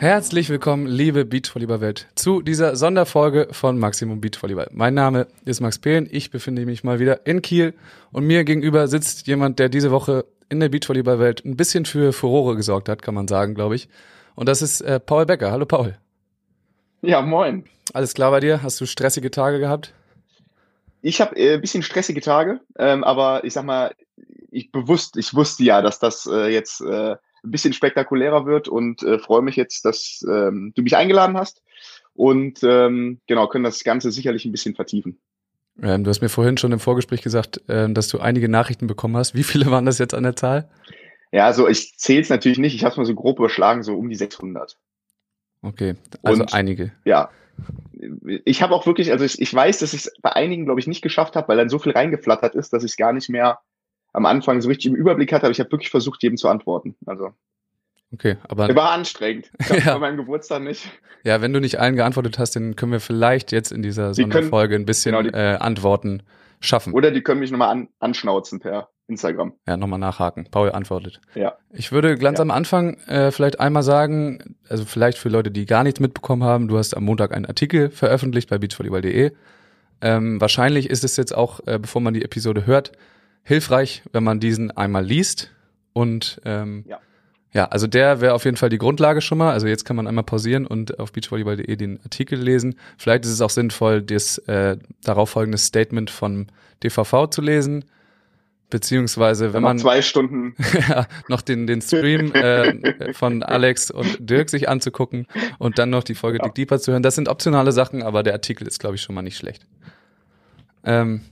Herzlich willkommen, liebe Beachvolleyball-Welt, zu dieser Sonderfolge von Maximum Beachvolleyball. Mein Name ist Max Pehlen, ich befinde mich mal wieder in Kiel und mir gegenüber sitzt jemand, der diese Woche in der Beachvolleyball-Welt ein bisschen für Furore gesorgt hat, kann man sagen, glaube ich. Und das ist äh, Paul Becker. Hallo Paul. Ja, moin. Alles klar bei dir? Hast du stressige Tage gehabt? Ich habe äh, ein bisschen stressige Tage, ähm, aber ich sag mal, ich bewusst, ich wusste ja, dass das äh, jetzt äh, ein bisschen spektakulärer wird und äh, freue mich jetzt, dass ähm, du mich eingeladen hast und ähm, genau können das Ganze sicherlich ein bisschen vertiefen. Ähm, du hast mir vorhin schon im Vorgespräch gesagt, ähm, dass du einige Nachrichten bekommen hast. Wie viele waren das jetzt an der Zahl? Ja, also ich zähle es natürlich nicht. Ich habe es mal so grob überschlagen, so um die 600. Okay, also Und- einige. Ja, ich habe auch wirklich, also ich, ich weiß, dass ich es bei einigen, glaube ich, nicht geschafft habe, weil dann so viel reingeflattert ist, dass ich es gar nicht mehr am Anfang so richtig im Überblick hatte, aber ich habe wirklich versucht, jedem zu antworten. Also Okay, aber war anstrengend. Glaub, Ja. Bei meinem Geburtstag nicht. ja, wenn du nicht allen geantwortet hast, dann können wir vielleicht jetzt in dieser Die können- Sonderfolge ein bisschen genau, die- äh, Antworten schaffen. Oder die können mich nochmal an, anschnauzen per Instagram. Ja, nochmal nachhaken. Paul antwortet. Ja. Ich würde ganz Ja. am Anfang äh, vielleicht einmal sagen, also vielleicht für Leute, die gar nichts mitbekommen haben, du hast am Montag einen Artikel veröffentlicht bei beachvolleyball.de. Ähm, wahrscheinlich ist es jetzt auch, äh, bevor man die Episode hört, hilfreich, wenn man diesen einmal liest. Und ähm, Ja. ja, also der wäre auf jeden Fall die Grundlage schon mal. Also jetzt kann man einmal pausieren und auf beachvolleyball.de den Artikel lesen. Vielleicht ist es auch sinnvoll, das äh, darauf folgende Statement vom DVV zu lesen. Beziehungsweise, wenn Noch man zwei Stunden. ja, noch den, den Stream äh, von Alex und Dirk sich anzugucken und dann noch die Folge Ja. Dick Deeper zu hören. Das sind optionale Sachen, aber der Artikel ist, glaube ich, schon mal nicht schlecht. Ähm,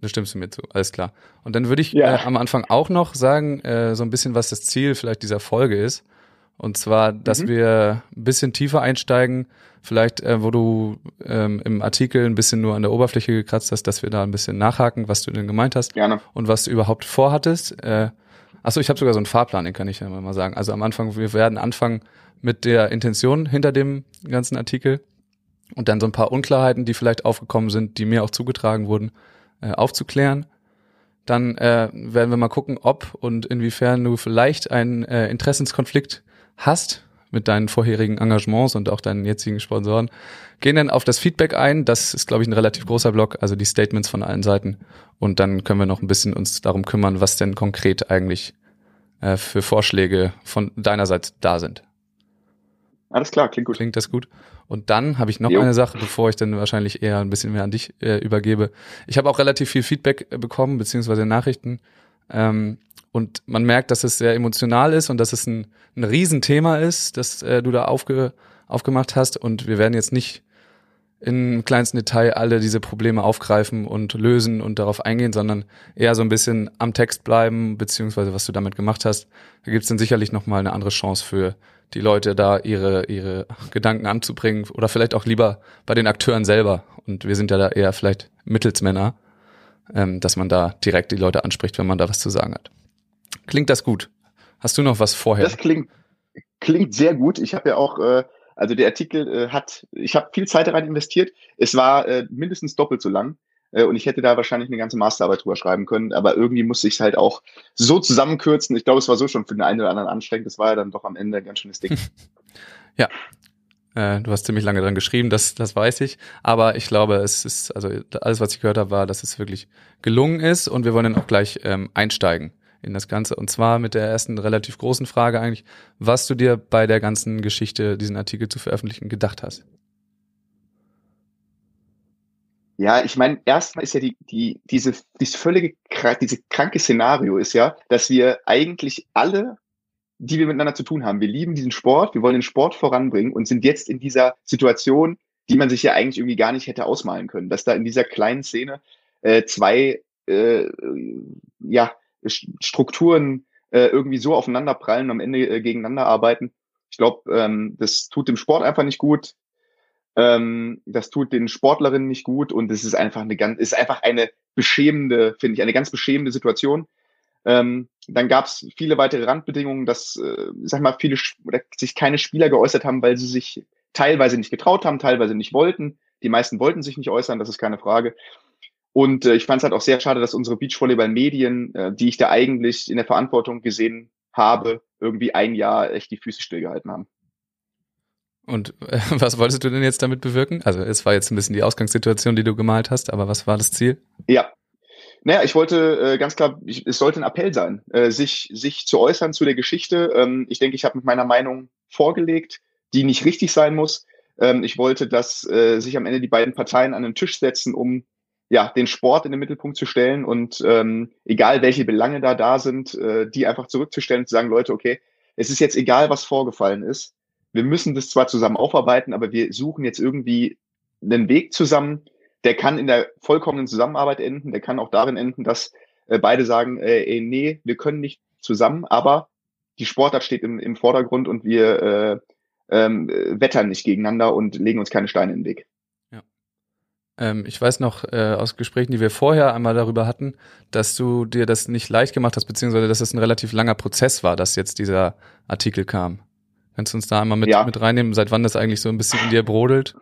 da stimmst du mir zu, alles klar. Und dann würde ich Ja. äh, am Anfang auch noch sagen, äh, so ein bisschen, was das Ziel vielleicht dieser Folge ist. Und zwar, dass Mhm. wir ein bisschen tiefer einsteigen, vielleicht, äh, wo du ähm, im Artikel ein bisschen nur an der Oberfläche gekratzt hast, dass wir da ein bisschen nachhaken, was du denn gemeint hast Gerne. und was du überhaupt vorhattest. Äh, achso, ich habe sogar so einen Fahrplan, den kann ich ja mal sagen. Also am Anfang, wir werden anfangen mit der Intention hinter dem ganzen Artikel und dann so ein paar Unklarheiten, die vielleicht aufgekommen sind, die mir auch zugetragen wurden, äh, aufzuklären. Dann äh, werden wir mal gucken, ob und inwiefern du vielleicht einen äh, Interessenskonflikt hast mit deinen vorherigen Engagements und auch deinen jetzigen Sponsoren. Gehen dann auf das Feedback ein. Das ist, glaube ich, ein relativ großer Block, also die Statements von allen Seiten. Und dann können wir noch ein bisschen uns darum kümmern, was denn konkret eigentlich äh, für Vorschläge von deinerseits da sind. Alles klar, klingt gut. Klingt das gut? Und dann habe ich noch Jo. eine Sache, bevor ich dann wahrscheinlich eher ein bisschen mehr an dich äh, übergebe. Ich habe auch relativ viel Feedback äh, bekommen, beziehungsweise Nachrichten. Ähm, und man merkt, dass es sehr emotional ist und dass es ein, ein Riesenthema ist, das äh, du da aufge, aufgemacht hast. Und wir werden jetzt nicht im kleinsten Detail alle diese Probleme aufgreifen und lösen und darauf eingehen, sondern eher so ein bisschen am Text bleiben, beziehungsweise was du damit gemacht hast. Da gibt's dann sicherlich nochmal eine andere Chance für die Leute da ihre, ihre Gedanken anzubringen oder vielleicht auch lieber bei den Akteuren selber. Und wir sind ja da eher vielleicht Mittelsmänner, ähm, dass man da direkt die Leute anspricht, wenn man da was zu sagen hat. Klingt das gut? Hast du noch was vorher? Das klingt, klingt sehr gut. Ich habe ja auch, äh, also der Artikel äh, hat, ich habe viel Zeit rein investiert. Es war äh, mindestens doppelt so lang. Äh, und ich hätte da wahrscheinlich eine ganze Masterarbeit drüber schreiben können. Aber irgendwie musste ich es halt auch so zusammenkürzen. Ich glaube, es war so schon für den einen oder anderen anstrengend. Das war ja dann doch am Ende ein ganz schönes Ding. Äh, du hast ziemlich lange dran geschrieben, das, das weiß ich. Aber ich glaube, es ist, also alles, was ich gehört habe, war, dass es wirklich gelungen ist und wir wollen dann auch gleich ähm, einsteigen in das Ganze. Und zwar mit der ersten relativ großen Frage eigentlich, was du dir bei der ganzen Geschichte, diesen Artikel zu veröffentlichen, gedacht hast. Ja, ich meine, erstmal ist ja die, die, diese, dieses völlige, diese kranke Szenario ist ja, dass wir eigentlich alle, die wir miteinander zu tun haben, wir lieben diesen Sport, wir wollen den Sport voranbringen und sind jetzt in dieser Situation, die man sich ja eigentlich irgendwie gar nicht hätte ausmalen können, dass da in dieser kleinen Szene äh, zwei, äh, ja, Strukturen äh, irgendwie so aufeinander prallen und am Ende äh, gegeneinander arbeiten. Ich glaube, ähm, das tut dem Sport einfach nicht gut. Ähm, das tut den Sportlerinnen nicht gut und es ist einfach eine ganz, ist einfach eine beschämende, finde ich, eine ganz beschämende Situation. Ähm, dann gab es viele weitere Randbedingungen, dass, äh, sag mal, viele oder sich keine Spieler geäußert haben, weil sie sich teilweise nicht getraut haben, teilweise nicht wollten. Die meisten wollten sich nicht äußern, das ist keine Frage. Und äh, ich fand es halt auch sehr schade, dass unsere Beachvolleyball-Medien, äh, die ich da eigentlich in der Verantwortung gesehen habe, irgendwie ein Jahr echt die Füße stillgehalten haben. Und äh, was wolltest du denn jetzt damit bewirken? Also es war jetzt ein bisschen die Ausgangssituation, die du gemalt hast, aber was war das Ziel? Ja. Naja, ich wollte äh, ganz klar, ich, es sollte ein Appell sein, äh, sich, sich zu äußern zu der Geschichte. Ähm, ich denke, ich habe mit meiner Meinung vorgelegt, die nicht richtig sein muss. Ähm, ich wollte, dass äh, sich am Ende die beiden Parteien an den Tisch setzen, um ja, den Sport in den Mittelpunkt zu stellen und ähm, egal welche Belange da da sind, äh, die einfach zurückzustellen und zu sagen, Leute, okay, es ist jetzt egal, was vorgefallen ist wir müssen das zwar zusammen aufarbeiten, aber wir suchen jetzt irgendwie einen Weg zusammen, der kann in der vollkommenen Zusammenarbeit enden, der kann auch darin enden, dass äh, beide sagen, äh, ey, nee, wir können nicht zusammen, aber die Sportart steht im, im Vordergrund und wir äh, ähm, wettern nicht gegeneinander und legen uns keine Steine in den Weg. Ähm, ich weiß noch äh, aus Gesprächen, die wir vorher einmal darüber hatten, dass du dir das nicht leicht gemacht hast, beziehungsweise dass es ein relativ langer Prozess war, dass jetzt dieser Artikel kam. Kannst du uns da einmal mit, ja. mit reinnehmen, seit wann das eigentlich so ein bisschen in dir brodelt?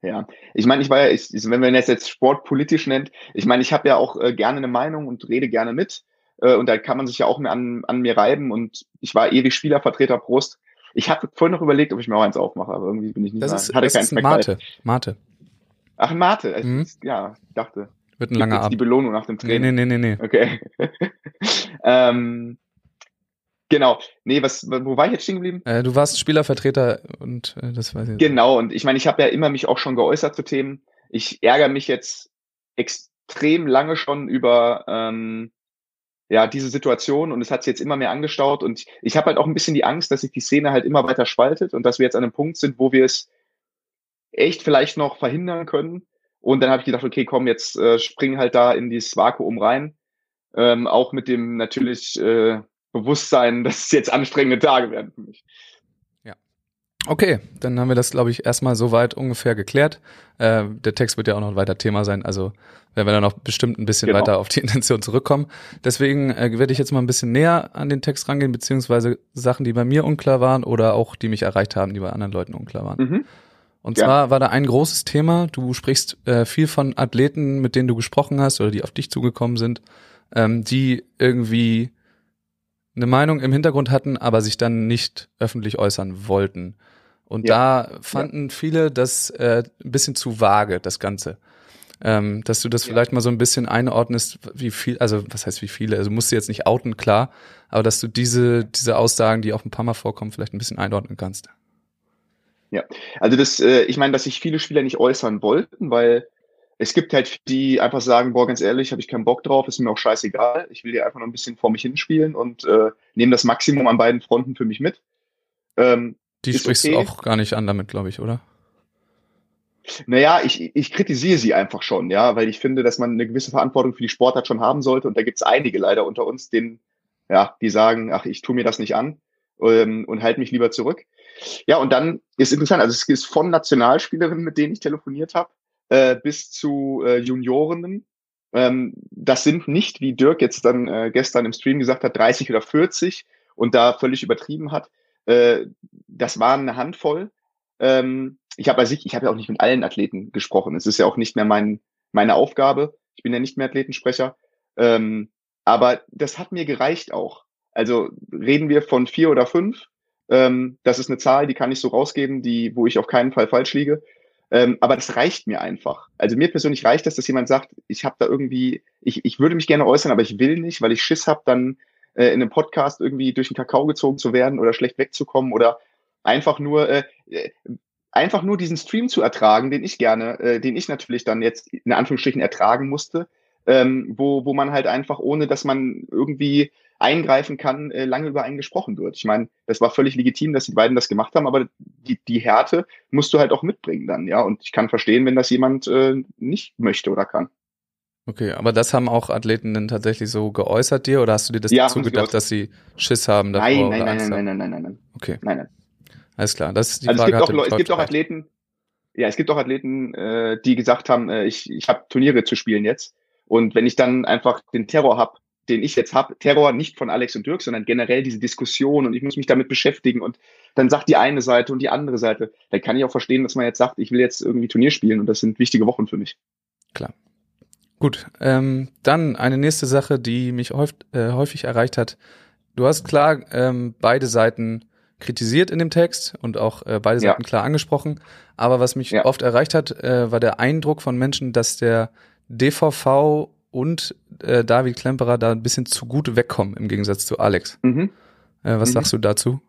Ja, ich meine, ich war ja, ich, wenn man das jetzt sportpolitisch nennt, ich meine, ich habe ja auch äh, gerne eine Meinung und rede gerne mit. Äh, und da kann man sich ja auch mehr an, an mir reiben. Und ich war ewig Spielervertreter Prost. Ich hatte vorhin noch überlegt, ob ich mir auch eins aufmache, aber irgendwie bin ich nicht das Ist, hatte das ist ein Mate. Mate. Ach, Mate. Mhm. Ist, ja, ich dachte. Wird ein langer Abend. Die Belohnung nach dem Training. Nee, nee, nee, nee. Okay. ähm, Genau. Nee, was, wo war ich jetzt stehen geblieben? Äh, du warst Spielervertreter und äh, das weiß ich. Genau, und ich meine, ich habe ja immer mich auch schon geäußert zu Themen. Ich ärgere mich jetzt extrem lange schon über ähm, ja diese Situation und es hat sich jetzt immer mehr angestaut und ich, ich habe halt auch ein bisschen die Angst, dass sich die Szene halt immer weiter spaltet und dass wir jetzt an einem Punkt sind, wo wir es echt vielleicht noch verhindern können. Und dann habe ich gedacht, okay, komm, jetzt äh, spring halt da in dieses Vakuum rein. Ähm, auch mit dem natürlich äh, Bewusstsein, dass es jetzt anstrengende Tage werden für mich. Ja. Okay, dann haben wir das, glaube ich, erstmal soweit ungefähr geklärt. Äh, der Text wird ja auch noch ein weiter Thema sein, also werden wir dann noch bestimmt ein bisschen genau. weiter auf die Intention zurückkommen. Deswegen äh, werde ich jetzt mal ein bisschen näher an den Text rangehen, beziehungsweise Sachen, die bei mir unklar waren oder auch die mich erreicht haben, die bei anderen Leuten unklar waren. Mhm. Und ja. zwar war da ein großes Thema. Du sprichst äh, viel von Athleten, mit denen du gesprochen hast oder die auf dich zugekommen sind, ähm, die irgendwie eine Meinung im Hintergrund hatten, aber sich dann nicht öffentlich äußern wollten. Und ja. da fanden ja. viele das äh, ein bisschen zu vage, das Ganze. Ähm, dass du das vielleicht mal so ein bisschen einordnest, wie viel, also was heißt wie viele, also musst du jetzt nicht outen, klar, aber dass du diese, diese Aussagen, die auch ein paar Mal vorkommen, vielleicht ein bisschen einordnen kannst. Ja, also das, äh, ich meine, dass sich viele Spieler nicht äußern wollten, weil es gibt halt die einfach sagen, boah, ganz ehrlich, habe ich keinen Bock drauf, ist mir auch scheißegal. Ich will hier einfach noch ein bisschen vor mich hinspielen und äh, nehme das Maximum an beiden Fronten für mich mit. Ähm, die sprichst okay. du auch gar nicht an damit, glaube ich, oder? Naja, ich, ich kritisiere sie einfach schon, ja, weil ich finde, dass man eine gewisse Verantwortung für die Sportart schon haben sollte. Und da gibt es einige leider unter uns, denen, ja, die sagen, ach, ich tue mir das nicht an ähm, und halte mich lieber zurück. Ja, und dann ist interessant, also es ist von Nationalspielerinnen, mit denen ich telefoniert habe, äh, bis zu äh, Juniorinnen. Ähm, das sind nicht, wie Dirk jetzt dann äh, gestern im Stream gesagt hat, 30 oder 40 und da völlig übertrieben hat. Äh, das waren eine Handvoll. Ähm, ich habe also ich, ich habe ja auch nicht mit allen Athleten gesprochen. Es ist ja auch nicht mehr mein, meine Aufgabe. Ich bin ja nicht mehr Athletensprecher. Ähm, aber das hat mir gereicht auch. Also reden wir von vier oder fünf. Ähm, das ist eine Zahl, die kann ich so rausgeben, die, wo ich auf keinen Fall falsch liege. Ähm, aber das reicht mir einfach. Also mir persönlich reicht das, dass jemand sagt, ich habe da irgendwie, ich, ich würde mich gerne äußern, aber ich will nicht, weil ich Schiss habe, dann äh, in einem Podcast irgendwie durch den Kakao gezogen zu werden oder schlecht wegzukommen oder einfach nur äh, äh, einfach nur diesen Stream zu ertragen, den ich gerne, äh, den ich natürlich dann jetzt in Anführungsstrichen ertragen musste, ähm, wo, wo man halt einfach, ohne dass man irgendwie eingreifen kann, äh, lange über einen gesprochen wird. Ich meine, das war völlig legitim, dass die beiden das gemacht haben, aber die, die Härte musst du halt auch mitbringen dann, ja. Und ich kann verstehen, wenn das jemand äh, nicht möchte oder kann. Okay, aber das haben auch Athleten dann tatsächlich so geäußert dir oder hast du dir das ja, dazu gedacht, dass sie Schiss haben davor? Nein, nein, nein, nein, nein, nein, nein, nein, nein. Okay. Nein, nein. Alles klar, das ist die also Frage. Es gibt, auch, es gibt auch Athleten, ja, es gibt auch Athleten, äh, die gesagt haben, äh, ich, ich habe Turniere zu spielen jetzt. Und wenn ich dann einfach den Terror habe, den ich jetzt habe, Terror nicht von Alex und Dirk, sondern generell diese Diskussion und ich muss mich damit beschäftigen und dann sagt die eine Seite und die andere Seite. Dann kann ich auch verstehen, dass man jetzt sagt, ich will jetzt irgendwie Turnier spielen und das sind wichtige Wochen für mich. Klar. Gut, ähm, dann eine nächste Sache, die mich häufig, äh, häufig erreicht hat. Du hast klar ähm, beide Seiten kritisiert in dem Text und auch äh, beide Seiten ja. klar angesprochen. Aber was mich ja. oft erreicht hat, äh, war der Eindruck von Menschen, dass der DVV und äh, David Klemperer da ein bisschen zu gut wegkommen im Gegensatz zu Alex. Mhm. Äh, was mhm. sagst du dazu?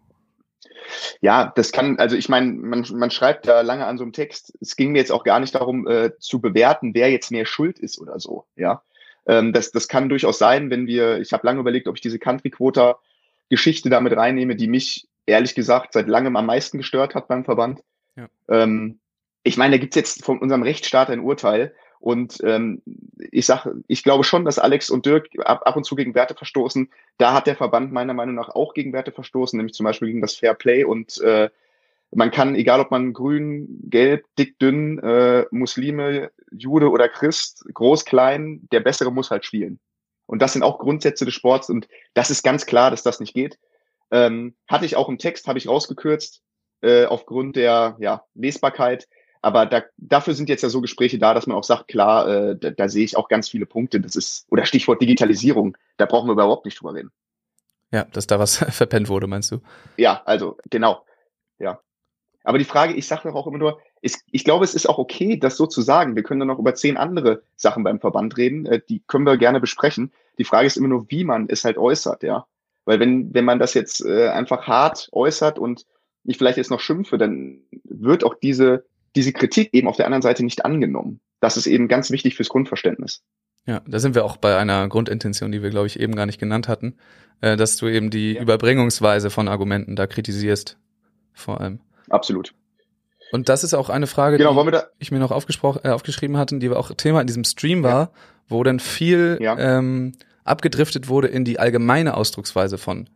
Ja, das kann, also ich meine, man, man schreibt da lange an so einem Text. Es ging mir jetzt auch gar nicht darum äh, zu bewerten, wer jetzt mehr schuld ist oder so. Ja, ähm, das, das kann durchaus sein, wenn wir. Ich habe lange überlegt, ob ich diese Country-Quota-Geschichte damit reinnehme, die mich ehrlich gesagt seit langem am meisten gestört hat beim Verband. Ja. Ähm, ich meine, da gibt's jetzt von unserem Rechtsstaat ein Urteil und ähm, ich sage, ich glaube schon, dass Alex und Dirk ab, ab und zu gegen Werte verstoßen. Da hat der Verband meiner Meinung nach auch gegen Werte verstoßen, nämlich zum Beispiel gegen das Fair Play. Und äh, man kann, egal ob man grün, gelb, dick, dünn, äh, Muslime, Jude oder Christ, groß, klein, der Bessere muss halt spielen. Und das sind auch Grundsätze des Sports und das ist ganz klar, dass das nicht geht. Ähm, hatte ich auch im Text, habe ich rausgekürzt, äh, aufgrund der ja, Lesbarkeit. Aber da, dafür sind jetzt ja so Gespräche da, dass man auch sagt, klar, äh, da, da sehe ich auch ganz viele Punkte. Das ist, oder Stichwort Digitalisierung, da brauchen wir überhaupt nicht drüber reden. Ja, dass da was verpennt wurde, meinst du? Ja, also genau. Ja. Aber die Frage, ich sage doch auch immer nur, ist, ich glaube, es ist auch okay, das so zu sagen. Wir können dann noch über zehn andere Sachen beim Verband reden, äh, die können wir gerne besprechen. Die Frage ist immer nur, wie man es halt äußert, ja. Weil wenn, wenn man das jetzt äh, einfach hart äußert und ich vielleicht jetzt noch schimpfe, dann wird auch diese diese Kritik eben auf der anderen Seite nicht angenommen. Das ist eben ganz wichtig fürs Grundverständnis. Ja, da sind wir auch bei einer Grundintention, die wir, glaube ich, eben gar nicht genannt hatten, äh, dass du eben die ja. Überbringungsweise von Argumenten da kritisierst, vor allem. Absolut. Und das ist auch eine Frage, genau, die ich mir noch äh, aufgeschrieben hatte, die auch Thema in diesem Stream war, ja. wo dann viel ja. ähm, abgedriftet wurde in die allgemeine Ausdrucksweise von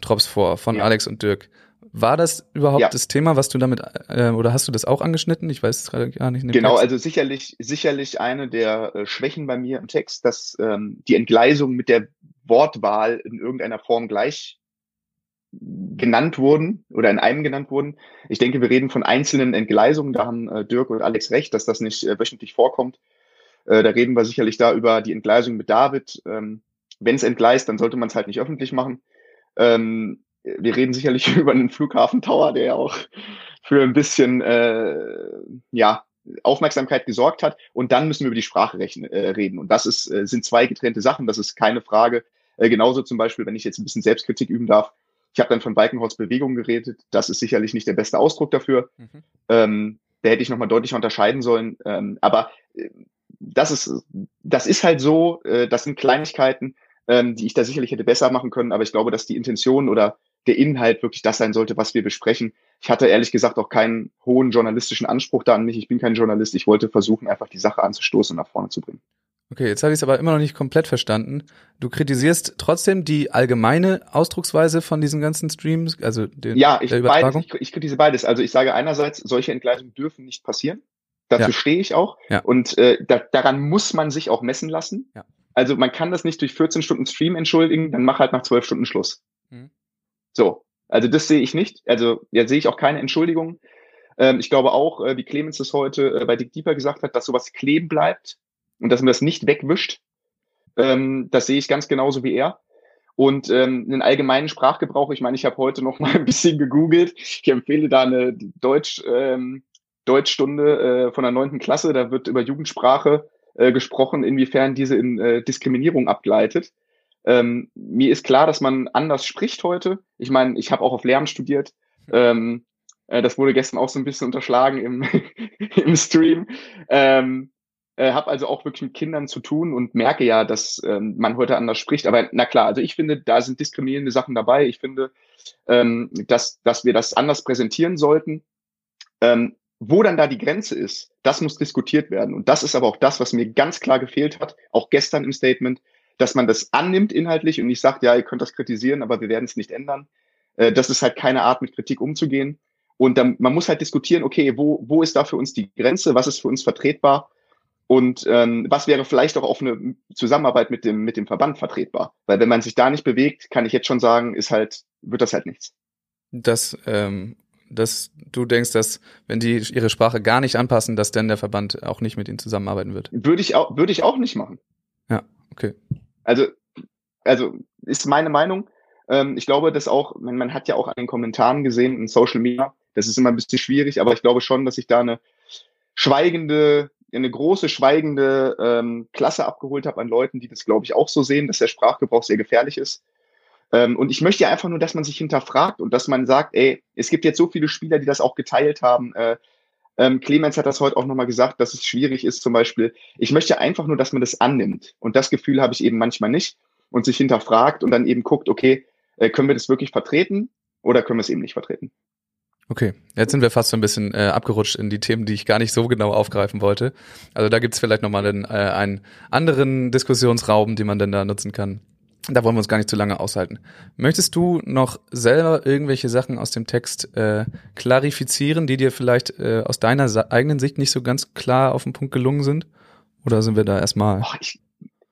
Drops vor, von Alex und Dirk. War das überhaupt ja. das Thema, was du damit, äh, oder hast du das auch angeschnitten? Ich weiß es gerade gar nicht. Genau, Text. also sicherlich, sicherlich eine der äh, Schwächen bei mir im Text, dass ähm, die Entgleisung mit der Wortwahl in irgendeiner Form gleich genannt wurden oder in einem genannt wurden. Ich denke, wir reden von einzelnen Entgleisungen. Da haben äh, Dirk und Alex recht, dass das nicht äh, wöchentlich vorkommt. Äh, da reden wir sicherlich da über die Entgleisung mit David. Ähm, Wenn es entgleist, dann sollte man es halt nicht öffentlich machen. Ähm, wir reden sicherlich über einen Flughafen Tower, der ja auch für ein bisschen äh, ja, Aufmerksamkeit gesorgt hat. Und dann müssen wir über die Sprache rechnen, äh, reden. Und das ist, äh, sind zwei getrennte Sachen, das ist keine Frage. Äh, genauso zum Beispiel, wenn ich jetzt ein bisschen Selbstkritik üben darf. Ich habe dann von Balkenholz Bewegung geredet. Das ist sicherlich nicht der beste Ausdruck dafür. Mhm. Ähm, da hätte ich nochmal deutlicher unterscheiden sollen. Ähm, aber äh, das ist, das ist halt so, äh, das sind Kleinigkeiten, ähm, die ich da sicherlich hätte besser machen können. Aber ich glaube, dass die Intention oder der Inhalt wirklich das sein sollte, was wir besprechen. Ich hatte ehrlich gesagt auch keinen hohen journalistischen Anspruch da an mich. Ich bin kein Journalist. Ich wollte versuchen, einfach die Sache anzustoßen und nach vorne zu bringen. Okay, jetzt habe ich es aber immer noch nicht komplett verstanden. Du kritisierst trotzdem die allgemeine Ausdrucksweise von diesen ganzen Streams, also den, ja, ich, beides, ich, ich kritisiere beides. Also ich sage einerseits, solche Entgleisungen dürfen nicht passieren. Dazu ja. stehe ich auch. Ja. Und äh, da, daran muss man sich auch messen lassen. Ja. Also man kann das nicht durch 14 Stunden Stream entschuldigen, dann mach halt nach 12 Stunden Schluss. So, also das sehe ich nicht. Also ja, sehe ich auch keine Entschuldigung. Ähm, ich glaube auch, äh, wie Clemens es heute äh, bei Dick Deeper gesagt hat, dass sowas kleben bleibt und dass man das nicht wegwischt. Ähm, das sehe ich ganz genauso wie er. Und ähm, einen allgemeinen Sprachgebrauch, ich meine, ich habe heute noch mal ein bisschen gegoogelt. Ich empfehle da eine Deutsch, ähm, Deutschstunde äh, von der neunten Klasse. Da wird über Jugendsprache äh, gesprochen, inwiefern diese in äh, Diskriminierung abgleitet. Ähm, mir ist klar, dass man anders spricht heute. Ich meine, ich habe auch auf Lärm studiert. Ähm, äh, das wurde gestern auch so ein bisschen unterschlagen im, im Stream. Ähm, äh, habe also auch wirklich mit Kindern zu tun und merke ja, dass ähm, man heute anders spricht. Aber na klar, also ich finde, da sind diskriminierende Sachen dabei. Ich finde, ähm, dass, dass wir das anders präsentieren sollten. Ähm, wo dann da die Grenze ist, das muss diskutiert werden. Und das ist aber auch das, was mir ganz klar gefehlt hat, auch gestern im Statement, dass man das annimmt inhaltlich und nicht sagt, ja, ihr könnt das kritisieren, aber wir werden es nicht ändern. Äh, das ist halt keine Art, mit Kritik umzugehen. Und dann, man muss halt diskutieren, okay, wo, wo ist da für uns die Grenze, was ist für uns vertretbar und ähm, was wäre vielleicht auch auf eine Zusammenarbeit mit dem, mit dem Verband vertretbar. Weil wenn man sich da nicht bewegt, kann ich jetzt schon sagen, ist halt, wird das halt nichts. Das, ähm, dass du denkst, dass wenn die ihre Sprache gar nicht anpassen, dass dann der Verband auch nicht mit ihnen zusammenarbeiten wird. Würde ich auch, würde ich auch nicht machen. Ja, okay. Also, also ist meine Meinung. Ähm, ich glaube, dass auch, man, man hat ja auch an den Kommentaren gesehen in Social Media, das ist immer ein bisschen schwierig, aber ich glaube schon, dass ich da eine schweigende, eine große schweigende ähm, Klasse abgeholt habe an Leuten, die das, glaube ich, auch so sehen, dass der Sprachgebrauch sehr gefährlich ist. Ähm, und ich möchte ja einfach nur, dass man sich hinterfragt und dass man sagt, ey, es gibt jetzt so viele Spieler, die das auch geteilt haben. Äh, ähm, Clemens hat das heute auch nochmal gesagt, dass es schwierig ist, zum Beispiel. Ich möchte einfach nur, dass man das annimmt. Und das Gefühl habe ich eben manchmal nicht und sich hinterfragt und dann eben guckt, okay, äh, können wir das wirklich vertreten oder können wir es eben nicht vertreten? Okay, jetzt sind wir fast so ein bisschen äh, abgerutscht in die Themen, die ich gar nicht so genau aufgreifen wollte. Also da gibt's vielleicht nochmal einen, äh, einen anderen Diskussionsraum, den man denn da nutzen kann. Da wollen wir uns gar nicht zu lange aushalten. Möchtest du noch selber irgendwelche Sachen aus dem Text äh, klarifizieren, die dir vielleicht äh, aus deiner eigenen Sicht nicht so ganz klar auf den Punkt gelungen sind? Oder sind wir da erstmal? Oh, ich,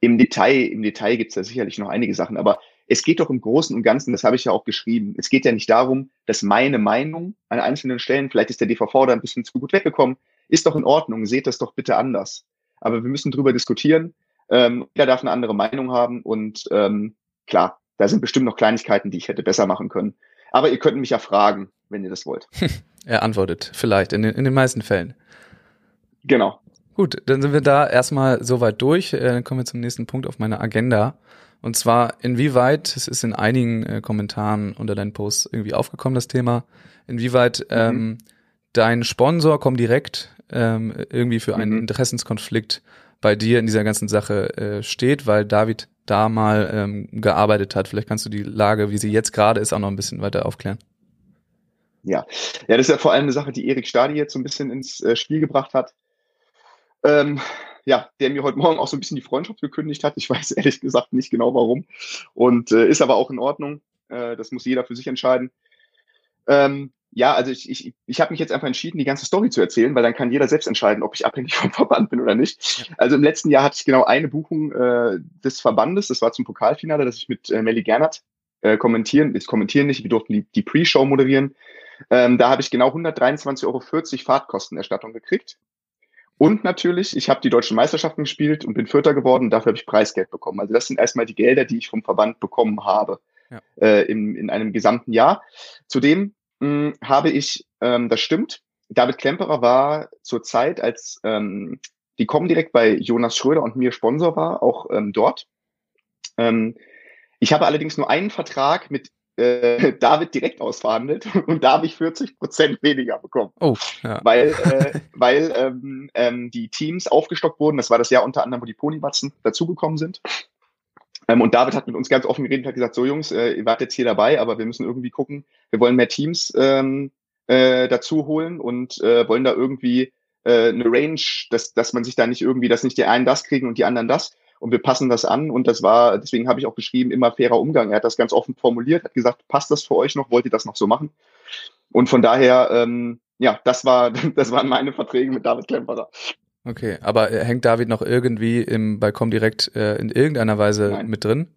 Im Detail, im Detail gibt's da sicherlich noch einige Sachen, aber es geht doch im Großen und Ganzen, das habe ich ja auch geschrieben, es geht ja nicht darum, dass meine Meinung an einzelnen Stellen, vielleicht ist der DVV da ein bisschen zu gut weggekommen, ist doch in Ordnung, seht das doch bitte anders. Aber wir müssen drüber diskutieren. Ähm, jeder darf eine andere Meinung haben und ähm, klar, da sind bestimmt noch Kleinigkeiten, die ich hätte besser machen können. Aber ihr könnt mich ja fragen, wenn ihr das wollt. er antwortet, vielleicht, in den, in den meisten Fällen. Genau. Gut, dann sind wir da erstmal soweit durch. Äh, dann kommen wir zum nächsten Punkt auf meiner Agenda. Und zwar, inwieweit, es ist in einigen äh, Kommentaren unter deinen Posts irgendwie aufgekommen, das Thema, inwieweit mhm. ähm, dein Sponsor kommt direkt ähm, irgendwie für einen mhm. Interessenskonflikt bei dir in dieser ganzen Sache äh, steht, weil David da mal ähm, gearbeitet hat. Vielleicht kannst du die Lage, wie sie jetzt gerade ist, auch noch ein bisschen weiter aufklären. Ja, ja, das ist ja vor allem eine Sache, die Erik Stadi jetzt so ein bisschen ins äh, Spiel gebracht hat. Ähm, ja, der mir heute Morgen auch so ein bisschen die Freundschaft gekündigt hat. Ich weiß ehrlich gesagt nicht genau warum. Und äh, ist aber auch in Ordnung. Äh, das muss jeder für sich entscheiden. Ähm, ja, also ich, ich, ich habe mich jetzt einfach entschieden, die ganze Story zu erzählen, weil dann kann jeder selbst entscheiden, ob ich abhängig vom Verband bin oder nicht. Also im letzten Jahr hatte ich genau eine Buchung äh, des Verbandes, das war zum Pokalfinale, das ich mit äh, Melly Gernert äh, kommentieren, ich kommentieren nicht, wir durften die, die Pre-Show moderieren. Ähm, da habe ich genau 123,40 Euro Fahrtkostenerstattung gekriegt. Und natürlich, ich habe die deutschen Meisterschaften gespielt und bin Vierter geworden. Dafür habe ich Preisgeld bekommen. Also das sind erstmal die Gelder, die ich vom Verband bekommen habe ja. äh, im, in einem gesamten Jahr. Zudem mh, hm, habe ich, ähm, das stimmt, David Klemperer war zur Zeit, als ähm, die kommen direkt bei Jonas Schröder und mir Sponsor war, auch ähm, dort. Ähm, ich habe allerdings nur einen Vertrag mit äh, David direkt ausverhandelt und da habe ich 40 Prozent weniger bekommen. Oh, ja. Weil, äh, weil ähm, ähm, die Teams aufgestockt wurden. Das war das Jahr unter anderem, wo die Ponybatzen dazugekommen sind. Ähm, und David hat mit uns ganz offen geredet und hat gesagt, so Jungs, äh, ihr wart jetzt hier dabei, aber wir müssen irgendwie gucken, wir wollen mehr Teams ähm, äh, dazu holen und äh, wollen da irgendwie äh, eine Range, dass, dass man sich da nicht irgendwie, dass nicht die einen das kriegen und die anderen das und wir passen das an und das war, deswegen habe ich auch geschrieben, immer fairer Umgang. Er hat das ganz offen formuliert, hat gesagt, passt das für euch noch, wollt ihr das noch so machen? Und von daher, ähm, ja, das war, das waren meine Verträge mit David Klemperer. Okay, aber hängt David noch irgendwie im Balkon direkt äh, in irgendeiner Weise nein. mit drin?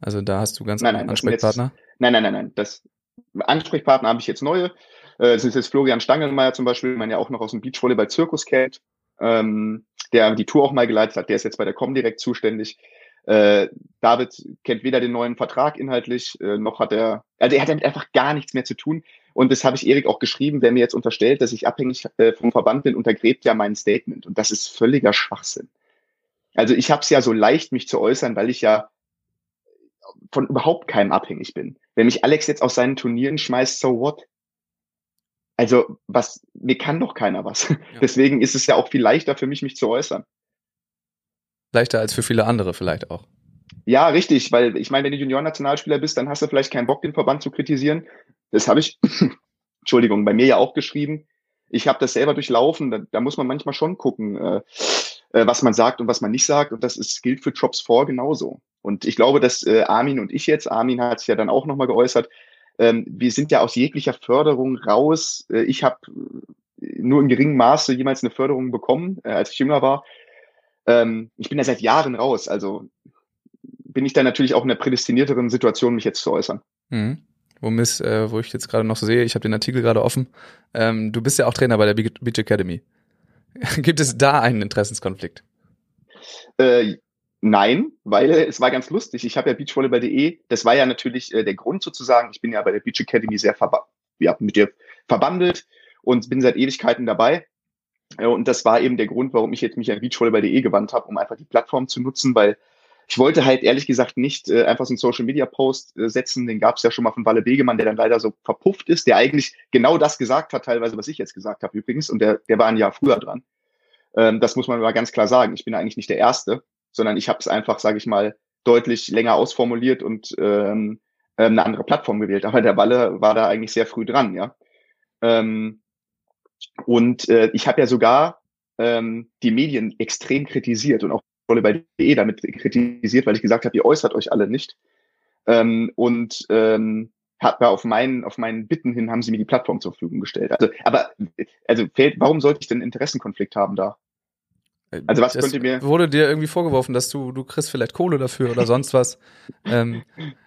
Also da hast du ganz nein, nein, Ansprechpartner? Jetzt, nein, nein, nein, nein. Das Ansprechpartner habe ich jetzt neue. Äh, das ist jetzt Florian Stangelmeier zum Beispiel, man ja auch noch aus dem Beachvolleyball-Zirkus kennt. Ähm, der die Tour auch mal geleitet hat, der ist jetzt bei der Comdirect zuständig. Äh, David kennt weder den neuen Vertrag inhaltlich, äh, noch hat er, also er hat damit einfach gar nichts mehr zu tun. Und das habe ich Erik auch geschrieben, wer mir jetzt unterstellt, dass ich abhängig äh, vom Verband bin, untergräbt ja mein Statement. Und das ist völliger Schwachsinn. Also ich habe es ja so leicht, mich zu äußern, weil ich ja von überhaupt keinem abhängig bin. Wenn mich Alex jetzt aus seinen Turnieren schmeißt, so what? Also, was, mir kann doch keiner was. Ja. Deswegen ist es ja auch viel leichter für mich, mich zu äußern. Leichter als für viele andere vielleicht auch. Ja, richtig, weil ich meine, wenn du Junior-Nationalspieler bist, dann hast du vielleicht keinen Bock, den Verband zu kritisieren. Das habe ich, Entschuldigung, bei mir ja auch geschrieben. Ich habe das selber durchlaufen. Da, da, muss man manchmal schon gucken, äh, äh, was man sagt und was man nicht sagt. Und das ist, gilt für Drops 4 genauso. Und ich glaube, dass äh, Armin und ich jetzt, Armin hat sich ja dann auch nochmal geäußert, ähm, wir sind ja aus jeglicher Förderung raus. Äh, ich habe nur in geringem Maße jemals eine Förderung bekommen, äh, als ich jünger war. Ähm, ich bin ja seit Jahren raus, also bin ich da natürlich auch in einer prädestinierteren Situation, mich jetzt zu äußern. Mhm. Wo, miss, äh, wo ich jetzt gerade noch sehe, ich habe den Artikel gerade offen. Ähm, du bist ja auch Trainer bei der Beach Academy. Gibt es da einen Interessenskonflikt? Äh, Nein, weil es war ganz lustig. Ich habe ja beachvolleyball.de, das war ja natürlich äh, der Grund sozusagen. Ich bin ja bei der Beach Academy sehr ja, mit dir verbandelt und bin seit Ewigkeiten dabei. Äh, und das war eben der Grund, warum ich jetzt mich an beachvolleyball.de gewandt habe, um einfach die Plattform zu nutzen, weil ich wollte halt ehrlich gesagt nicht äh, einfach so einen Social Media Post äh, setzen. Den gab es ja schon mal von Walle Begemann, der dann leider so verpufft ist, der eigentlich genau das gesagt hat, teilweise, was ich jetzt gesagt habe übrigens. Und der, der war ein Jahr früher dran. Ähm, das muss man mal ganz klar sagen. Ich bin eigentlich nicht der Erste sondern ich habe es einfach, sage ich mal, deutlich länger ausformuliert und ähm, ähm, eine andere Plattform gewählt. Aber der Balle war da eigentlich sehr früh dran, ja. Ähm, und äh, ich habe ja sogar ähm, die Medien extrem kritisiert und auch volleyball.de damit kritisiert, weil ich gesagt habe, ihr äußert euch alle nicht. Ähm, und ähm, hat auf meinen, auf meinen Bitten hin haben sie mir die Plattform zur Verfügung gestellt. Also, aber also warum sollte ich denn Interessenkonflikt haben da? Also was könnte mir wurde dir irgendwie vorgeworfen, dass du du kriegst vielleicht Kohle dafür oder sonst was? ähm,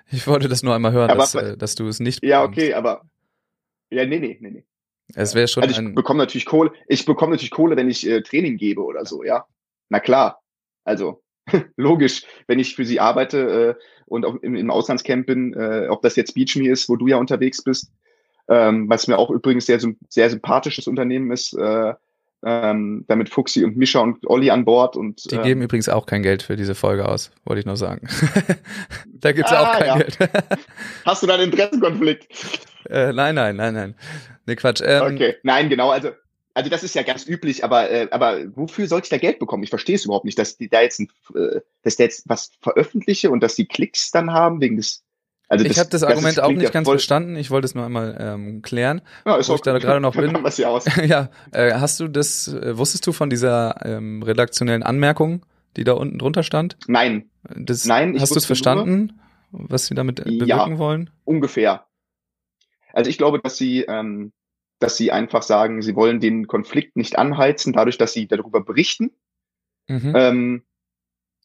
ich wollte das nur einmal hören, aber, dass, äh, dass du es nicht. Ja, bekommst. okay, aber ja, nee, nee, nee, nee. Es wäre schon. Also ich bekomme natürlich Kohle. Ich bekomme natürlich Kohle, wenn ich äh, Training gebe oder so, ja. Na klar. Also logisch, wenn ich für sie arbeite äh, und auch im, im Auslandscamp bin, äh, ob das jetzt Beach Me ist, wo du ja unterwegs bist, ähm, was mir auch übrigens sehr sehr sympathisches Unternehmen ist. Äh, ähm, damit Fuxi und Mischa und Olli an Bord und die äh, geben übrigens auch kein Geld für diese Folge aus, wollte ich nur sagen. da gibt's ah, auch kein ja. Geld. Hast du da einen Interessenkonflikt? Äh, nein, nein, nein, nein. Nee, Quatsch. Ähm, okay, nein, genau, also also das ist ja ganz üblich, aber äh, aber wofür sollte ich da Geld bekommen? Ich verstehe es überhaupt nicht, dass die da jetzt ein, äh, dass der jetzt was veröffentliche und dass die Klicks dann haben wegen des also ich habe das Argument auch nicht ganz verstanden. Ich wollte es nur einmal ähm, klären, ja, ist wo ich da gerade noch bin. ja, äh, hast du das? Äh, wusstest du von dieser ähm, redaktionellen Anmerkung, die da unten drunter stand? Nein. Das, Nein. Hast du es verstanden, nur, was sie damit bewirken ja, wollen? Ungefähr. Also ich glaube, dass sie, ähm, dass sie einfach sagen, sie wollen den Konflikt nicht anheizen, dadurch, dass sie darüber berichten. Mhm. Ähm,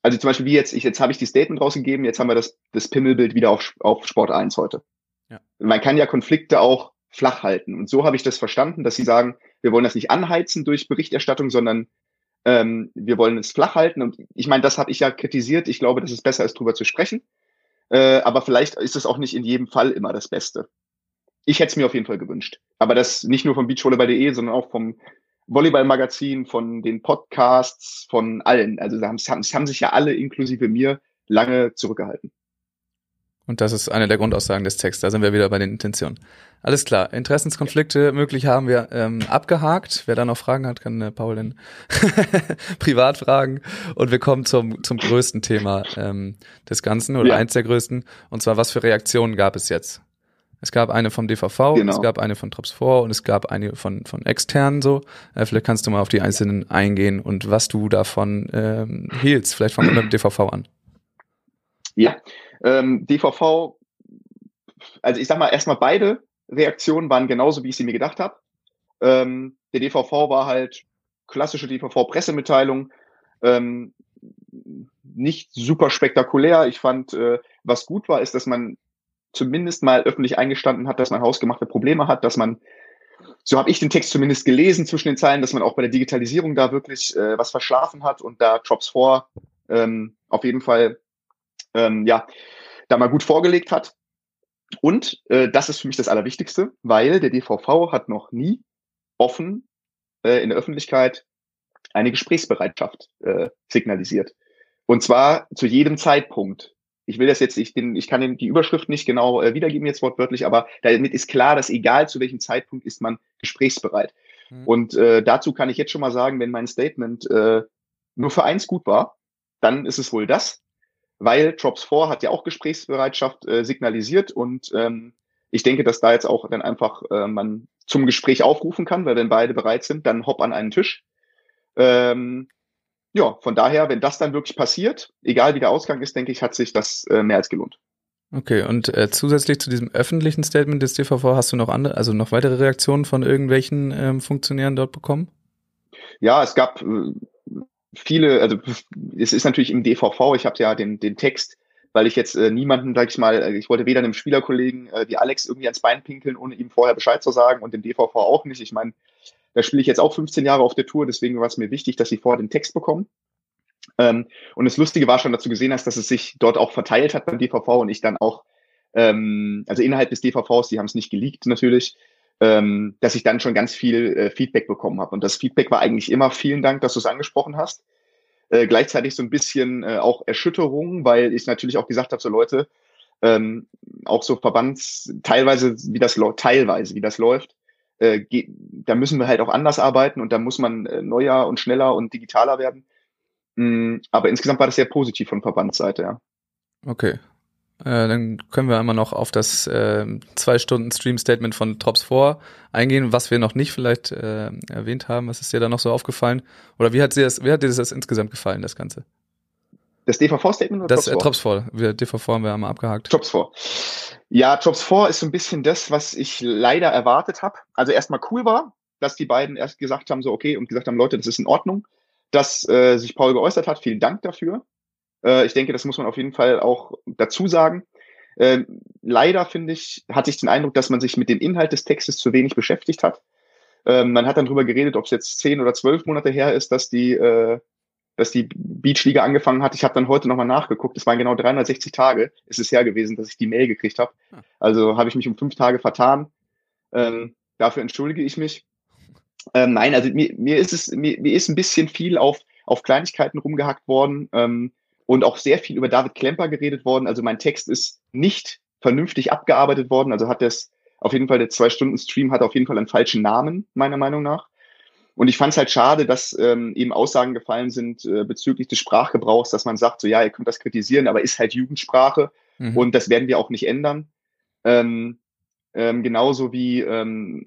also zum Beispiel wie jetzt, ich, jetzt habe ich die Statement rausgegeben, jetzt haben wir das, das Pimmelbild wieder auf, auf Sport 1 heute. Ja. Man kann ja Konflikte auch flach halten. Und so habe ich das verstanden, dass sie sagen, wir wollen das nicht anheizen durch Berichterstattung, sondern ähm, wir wollen es flach halten. Und ich meine, das habe ich ja kritisiert. Ich glaube, dass es besser ist, drüber zu sprechen. Äh, aber vielleicht ist es auch nicht in jedem Fall immer das Beste. Ich hätte es mir auf jeden Fall gewünscht. Aber das nicht nur vom Beachvolleyball.de, sondern auch vom Volleyball-Magazin, von den Podcasts, von allen. Also es haben, haben sich ja alle, inklusive mir, lange zurückgehalten. Und das ist eine der Grundaussagen des Texts. Da sind wir wieder bei den Intentionen. Alles klar. Interessenskonflikte möglich haben wir ähm, abgehakt. Wer da noch Fragen hat, kann äh, Paul dann privat fragen. Und wir kommen zum, zum größten Thema ähm, des Ganzen oder ja. eins der größten. Und zwar, was für Reaktionen gab es jetzt? Es gab eine vom DVV, genau. es gab eine von Trops 4 und es gab eine von, von externen so. Äh, vielleicht kannst du mal auf die einzelnen eingehen und was du davon ähm, hielst. Vielleicht fangen wir mit dem DVV an. Ja, ähm, DVV, also ich sag mal, erstmal beide Reaktionen waren genauso, wie ich sie mir gedacht habe. Ähm, der DVV war halt klassische DVV-Pressemitteilung, ähm, nicht super spektakulär. Ich fand, äh, was gut war, ist, dass man zumindest mal öffentlich eingestanden hat, dass man hausgemachte Probleme hat, dass man, so habe ich den Text zumindest gelesen zwischen den Zeilen, dass man auch bei der Digitalisierung da wirklich äh, was verschlafen hat und da Drops vor ähm, auf jeden Fall ähm, ja da mal gut vorgelegt hat. Und äh, das ist für mich das Allerwichtigste, weil der DVV hat noch nie offen äh, in der Öffentlichkeit eine Gesprächsbereitschaft äh, signalisiert. Und zwar zu jedem Zeitpunkt ich will das jetzt, ich, den, ich kann die Überschrift nicht genau äh, wiedergeben jetzt wortwörtlich, aber damit ist klar, dass egal zu welchem Zeitpunkt ist man gesprächsbereit. Mhm. Und äh, dazu kann ich jetzt schon mal sagen, wenn mein Statement äh, nur für eins gut war, dann ist es wohl das, weil Drops 4 hat ja auch Gesprächsbereitschaft äh, signalisiert und ähm, ich denke, dass da jetzt auch dann einfach äh, man zum Gespräch aufrufen kann, weil wenn beide bereit sind, dann hopp an einen Tisch. Ähm, ja, von daher, wenn das dann wirklich passiert, egal wie der Ausgang ist, denke ich, hat sich das äh, mehr als gelohnt. Okay, und äh, zusätzlich zu diesem öffentlichen Statement des DVV hast du noch andere, also noch weitere Reaktionen von irgendwelchen ähm, Funktionären dort bekommen? Ja, es gab äh, viele, also es ist natürlich im DVV, ich habe ja den, den Text, weil ich jetzt äh, niemanden, sag ich mal, äh, ich wollte weder einem Spielerkollegen äh, wie Alex irgendwie ans Bein pinkeln, ohne ihm vorher Bescheid zu sagen und dem DVV auch nicht. Ich meine, da spiele ich jetzt auch 15 Jahre auf der Tour, deswegen war es mir wichtig, dass sie vorher den Text bekommen. Ähm, und das Lustige war schon, dass du gesehen hast, dass es sich dort auch verteilt hat beim DVV und ich dann auch, ähm, also innerhalb des DVVs, die haben es nicht geleakt natürlich, ähm, dass ich dann schon ganz viel äh, Feedback bekommen habe. Und das Feedback war eigentlich immer, vielen Dank, dass du es angesprochen hast. Äh, gleichzeitig so ein bisschen äh, auch Erschütterung, weil ich natürlich auch gesagt habe, so Leute, ähm, auch so Verbands, teilweise, wie das teilweise, wie das läuft, äh, da müssen wir halt auch anders arbeiten und da muss man äh, neuer und schneller und digitaler werden. Mm, aber insgesamt war das sehr positiv von Verbandsseite, ja. Okay. Äh, dann können wir einmal noch auf das äh, zwei Stunden Stream-Statement von Tops 4 eingehen, was wir noch nicht vielleicht äh, erwähnt haben. Was ist dir da noch so aufgefallen? Oder wie hat dir das, wie hat dir das insgesamt gefallen, das Ganze? Das DVV-Statement oder das, Tops 4? Das äh, DVV haben wir einmal abgehakt. Tops 4. Ja, Tops 4 ist so ein bisschen das, was ich leider erwartet habe. Also erstmal cool war, dass die beiden erst gesagt haben, so okay, und gesagt haben, Leute, das ist in Ordnung dass äh, sich Paul geäußert hat. Vielen Dank dafür. Äh, ich denke, das muss man auf jeden Fall auch dazu sagen. Äh, leider finde ich, hatte ich den Eindruck, dass man sich mit dem Inhalt des Textes zu wenig beschäftigt hat. Ähm, man hat dann drüber geredet, ob es jetzt zehn oder zwölf Monate her ist, dass die, äh, dass die Beachliga angefangen hat. Ich habe dann heute nochmal nachgeguckt. Es waren genau 360 Tage. ist Es her gewesen, dass ich die Mail gekriegt habe. Ah. Also habe ich mich um fünf Tage vertan. Ähm, dafür entschuldige ich mich. Ähm, nein, also mir, mir ist es, mir, mir ist ein bisschen viel auf, auf Kleinigkeiten rumgehackt worden ähm, und auch sehr viel über David Klemper geredet worden. Also mein Text ist nicht vernünftig abgearbeitet worden. Also hat das auf jeden Fall der Zwei-Stunden-Stream hat auf jeden Fall einen falschen Namen, meiner Meinung nach. Und ich fand es halt schade, dass ähm, eben Aussagen gefallen sind äh, bezüglich des Sprachgebrauchs, dass man sagt, so ja, ihr könnt das kritisieren, aber ist halt Jugendsprache mhm. und das werden wir auch nicht ändern. Ähm, ähm, genauso wie ähm,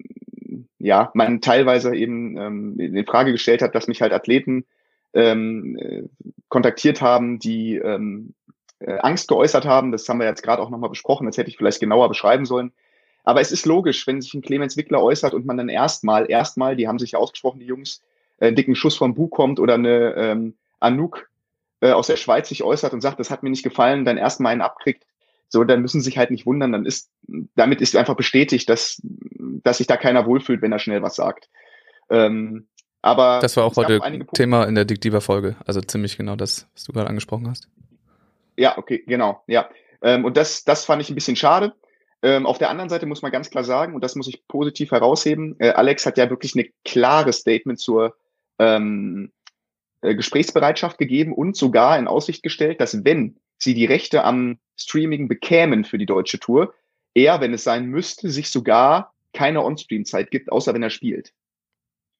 ja, man teilweise eben ähm, in Frage gestellt hat, dass mich halt Athleten ähm, äh, kontaktiert haben, die ähm, äh, Angst geäußert haben. Das haben wir jetzt gerade auch nochmal besprochen, das hätte ich vielleicht genauer beschreiben sollen. Aber es ist logisch, wenn sich ein Clemens Wickler äußert und man dann erstmal, erstmal, die haben sich ja ausgesprochen, die Jungs, äh, einen dicken Schuss vom Bug kommt oder eine ähm, Anouk äh, aus der Schweiz sich äußert und sagt, das hat mir nicht gefallen, dann erstmal einen abkriegt, so, dann müssen sie sich halt nicht wundern, dann ist, damit ist einfach bestätigt, dass, dass sich da keiner wohlfühlt, wenn er schnell was sagt. Ähm, aber das war auch heute Thema in der Diktiva-Folge, also ziemlich genau das, was du gerade angesprochen hast. Ja, okay, genau, ja. Ähm, und das, das fand ich ein bisschen schade. Ähm, auf der anderen Seite muss man ganz klar sagen, und das muss ich positiv herausheben, äh, Alex hat ja wirklich eine klare Statement zur ähm, äh, Gesprächsbereitschaft gegeben und sogar in Aussicht gestellt, dass wenn sie die Rechte am Streaming bekämen für die deutsche Tour, er, wenn es sein müsste, sich sogar keine On-Stream-Zeit gibt, außer wenn er spielt.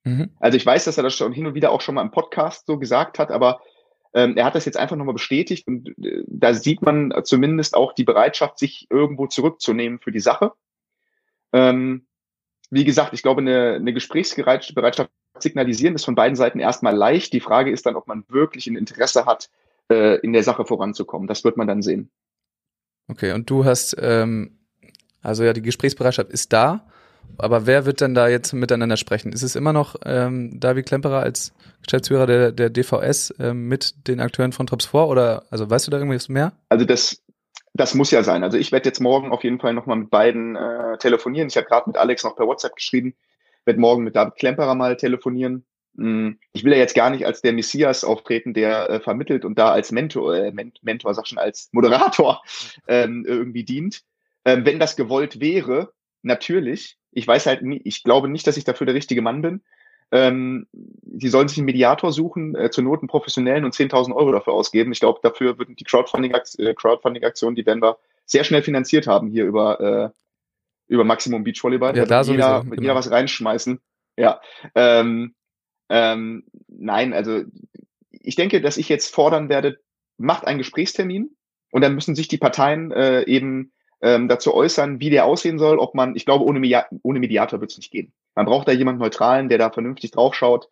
Mhm. Also ich weiß, dass er das schon hin und wieder auch schon mal im Podcast so gesagt hat, aber ähm, er hat das jetzt einfach nochmal bestätigt und äh, da sieht man zumindest auch die Bereitschaft, sich irgendwo zurückzunehmen für die Sache. Ähm, wie gesagt, ich glaube, eine, eine Gesprächsbereitschaft signalisieren ist von beiden Seiten erstmal leicht. Die Frage ist dann, ob man wirklich ein Interesse hat, äh, in der Sache voranzukommen. Das wird man dann sehen. Okay, und du hast, ähm, also ja, die Gesprächsbereitschaft ist da, aber wer wird denn da jetzt miteinander sprechen? Ist es immer noch ähm, David Klemperer als Geschäftsführer der, der DVS ähm, mit den Akteuren von Trops vor oder also weißt du da irgendwas mehr? Also das, das muss ja sein. Also ich werde jetzt morgen auf jeden Fall nochmal mit beiden äh, telefonieren. Ich habe gerade mit Alex noch per WhatsApp geschrieben, werde morgen mit David Klemperer mal telefonieren. Hm, ich will ja jetzt gar nicht als der Messias auftreten, der äh, vermittelt und da als Mentor, äh, Mentor, sag schon, als Moderator ähm, irgendwie dient. Ähm, wenn das gewollt wäre, natürlich. Ich weiß halt nie, ich glaube nicht, dass ich dafür der richtige Mann bin. Ähm, die sollen sich einen Mediator suchen, äh, zur Not einen professionellen und 10.000 Euro dafür ausgeben. Ich glaube, dafür würden die Crowdfunding-Aktionen, äh, Crowdfunding die werden wir sehr schnell finanziert haben hier über, äh, über Maximum Beach Volleyball. Ja, da sowieso, jeder, genau. jeder was reinschmeißen. Ja. Ähm, ähm, nein, also ich denke, dass ich jetzt fordern werde, macht einen Gesprächstermin und dann müssen sich die Parteien äh, eben ähm, dazu äußern, wie der aussehen soll, ob man, ich glaube, ohne, Media ohne Mediator wird es nicht gehen. Man braucht da jemanden Neutralen, der da vernünftig draufschaut,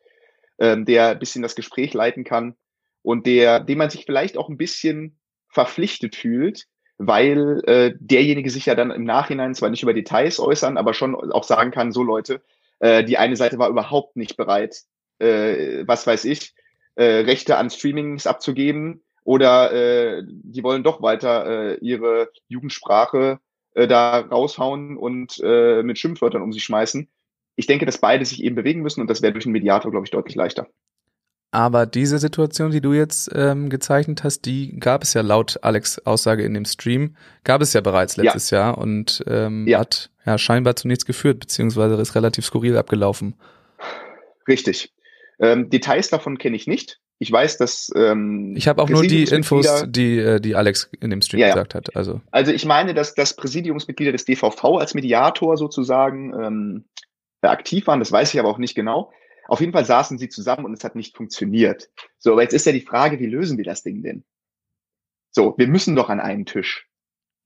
ähm, der ein bisschen das Gespräch leiten kann und der, dem man sich vielleicht auch ein bisschen verpflichtet fühlt, weil äh, derjenige sich ja dann im Nachhinein zwar nicht über Details äußern, aber schon auch sagen kann, so Leute, äh, die eine Seite war überhaupt nicht bereit, äh, was weiß ich, äh, Rechte an Streamings abzugeben oder äh, die wollen doch weiter äh, ihre Jugendsprache äh, da raushauen und äh, mit Schimpfwörtern um sich schmeißen. Ich denke, dass beide sich eben bewegen müssen und das wäre durch einen Mediator, glaube ich, deutlich leichter. Aber diese Situation, die du jetzt ähm, gezeichnet hast, die gab es ja laut Alex Aussage in dem Stream, gab es ja bereits letztes ja. Jahr und ähm, ja. hat ja scheinbar zu nichts geführt, beziehungsweise ist relativ skurril abgelaufen. Richtig. Ähm, Details davon kenne ich nicht. Ich weiß, dass ähm, ich habe auch nur die Infos, die äh, die Alex in dem Stream ja, gesagt hat. Also also ich meine, dass das Präsidiumsmitglieder des DVV als Mediator sozusagen ähm, aktiv waren. Das weiß ich aber auch nicht genau. Auf jeden Fall saßen sie zusammen und es hat nicht funktioniert. So, aber jetzt ist ja die Frage, wie lösen wir das Ding denn? So, wir müssen doch an einen Tisch.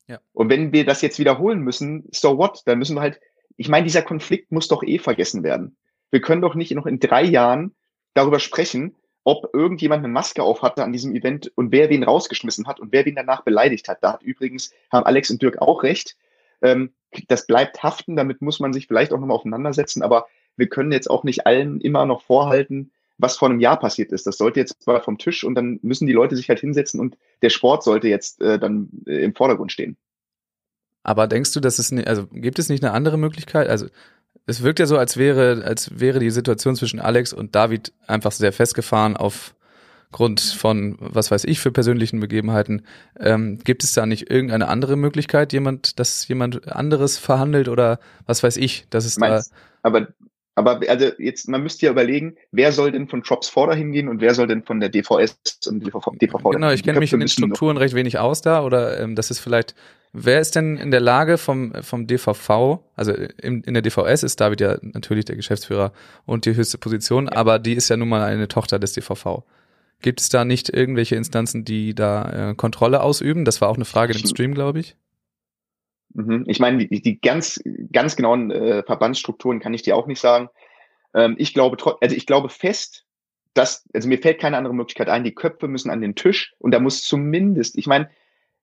Ja. Und wenn wir das jetzt wiederholen müssen, so what? Dann müssen wir halt, ich meine, dieser Konflikt muss doch eh vergessen werden. Wir können doch nicht noch in drei Jahren darüber sprechen, ob irgendjemand eine Maske auf hatte an diesem Event und wer wen rausgeschmissen hat und wer wen danach beleidigt hat. Da hat übrigens, haben Alex und Dirk auch recht. Ähm, das bleibt haften, damit muss man sich vielleicht auch nochmal auseinandersetzen, aber wir können jetzt auch nicht allen immer noch vorhalten, was vor einem Jahr passiert ist. Das sollte jetzt mal vom Tisch und dann müssen die Leute sich halt hinsetzen und der Sport sollte jetzt äh, dann äh, im Vordergrund stehen. Aber denkst du, dass es ne, also gibt es nicht eine andere Möglichkeit? Also es wirkt ja so, als wäre, als wäre die Situation zwischen Alex und David einfach sehr festgefahren auf Grund von, was weiß ich, für persönlichen Begebenheiten. Ähm, gibt es da nicht irgendeine andere Möglichkeit, jemand, dass jemand anderes verhandelt oder was weiß ich, dass es Meinst, da. Aber, aber also jetzt, man müsste ja überlegen, wer soll denn von Drops Vorder hingehen und wer soll denn von der DVS und DVV, DVV Genau, ich kenne mich in den Strukturen recht wenig aus da oder ähm, das ist vielleicht, wer ist denn in der Lage vom, vom DVV, also in, in der DVS ist David ja natürlich der Geschäftsführer und die höchste Position, ja. aber die ist ja nun mal eine Tochter des DVV. Gibt es da nicht irgendwelche Instanzen, die da äh, Kontrolle ausüben? Das war auch eine Frage im Stream, glaube ich. Mhm. Ich meine, die, die ganz, ganz genauen äh, Verbandsstrukturen kann ich dir auch nicht sagen. Ähm, ich glaube, also ich glaube fest, dass, also mir fällt keine andere Möglichkeit ein, die Köpfe müssen an den Tisch und da muss zumindest, ich meine,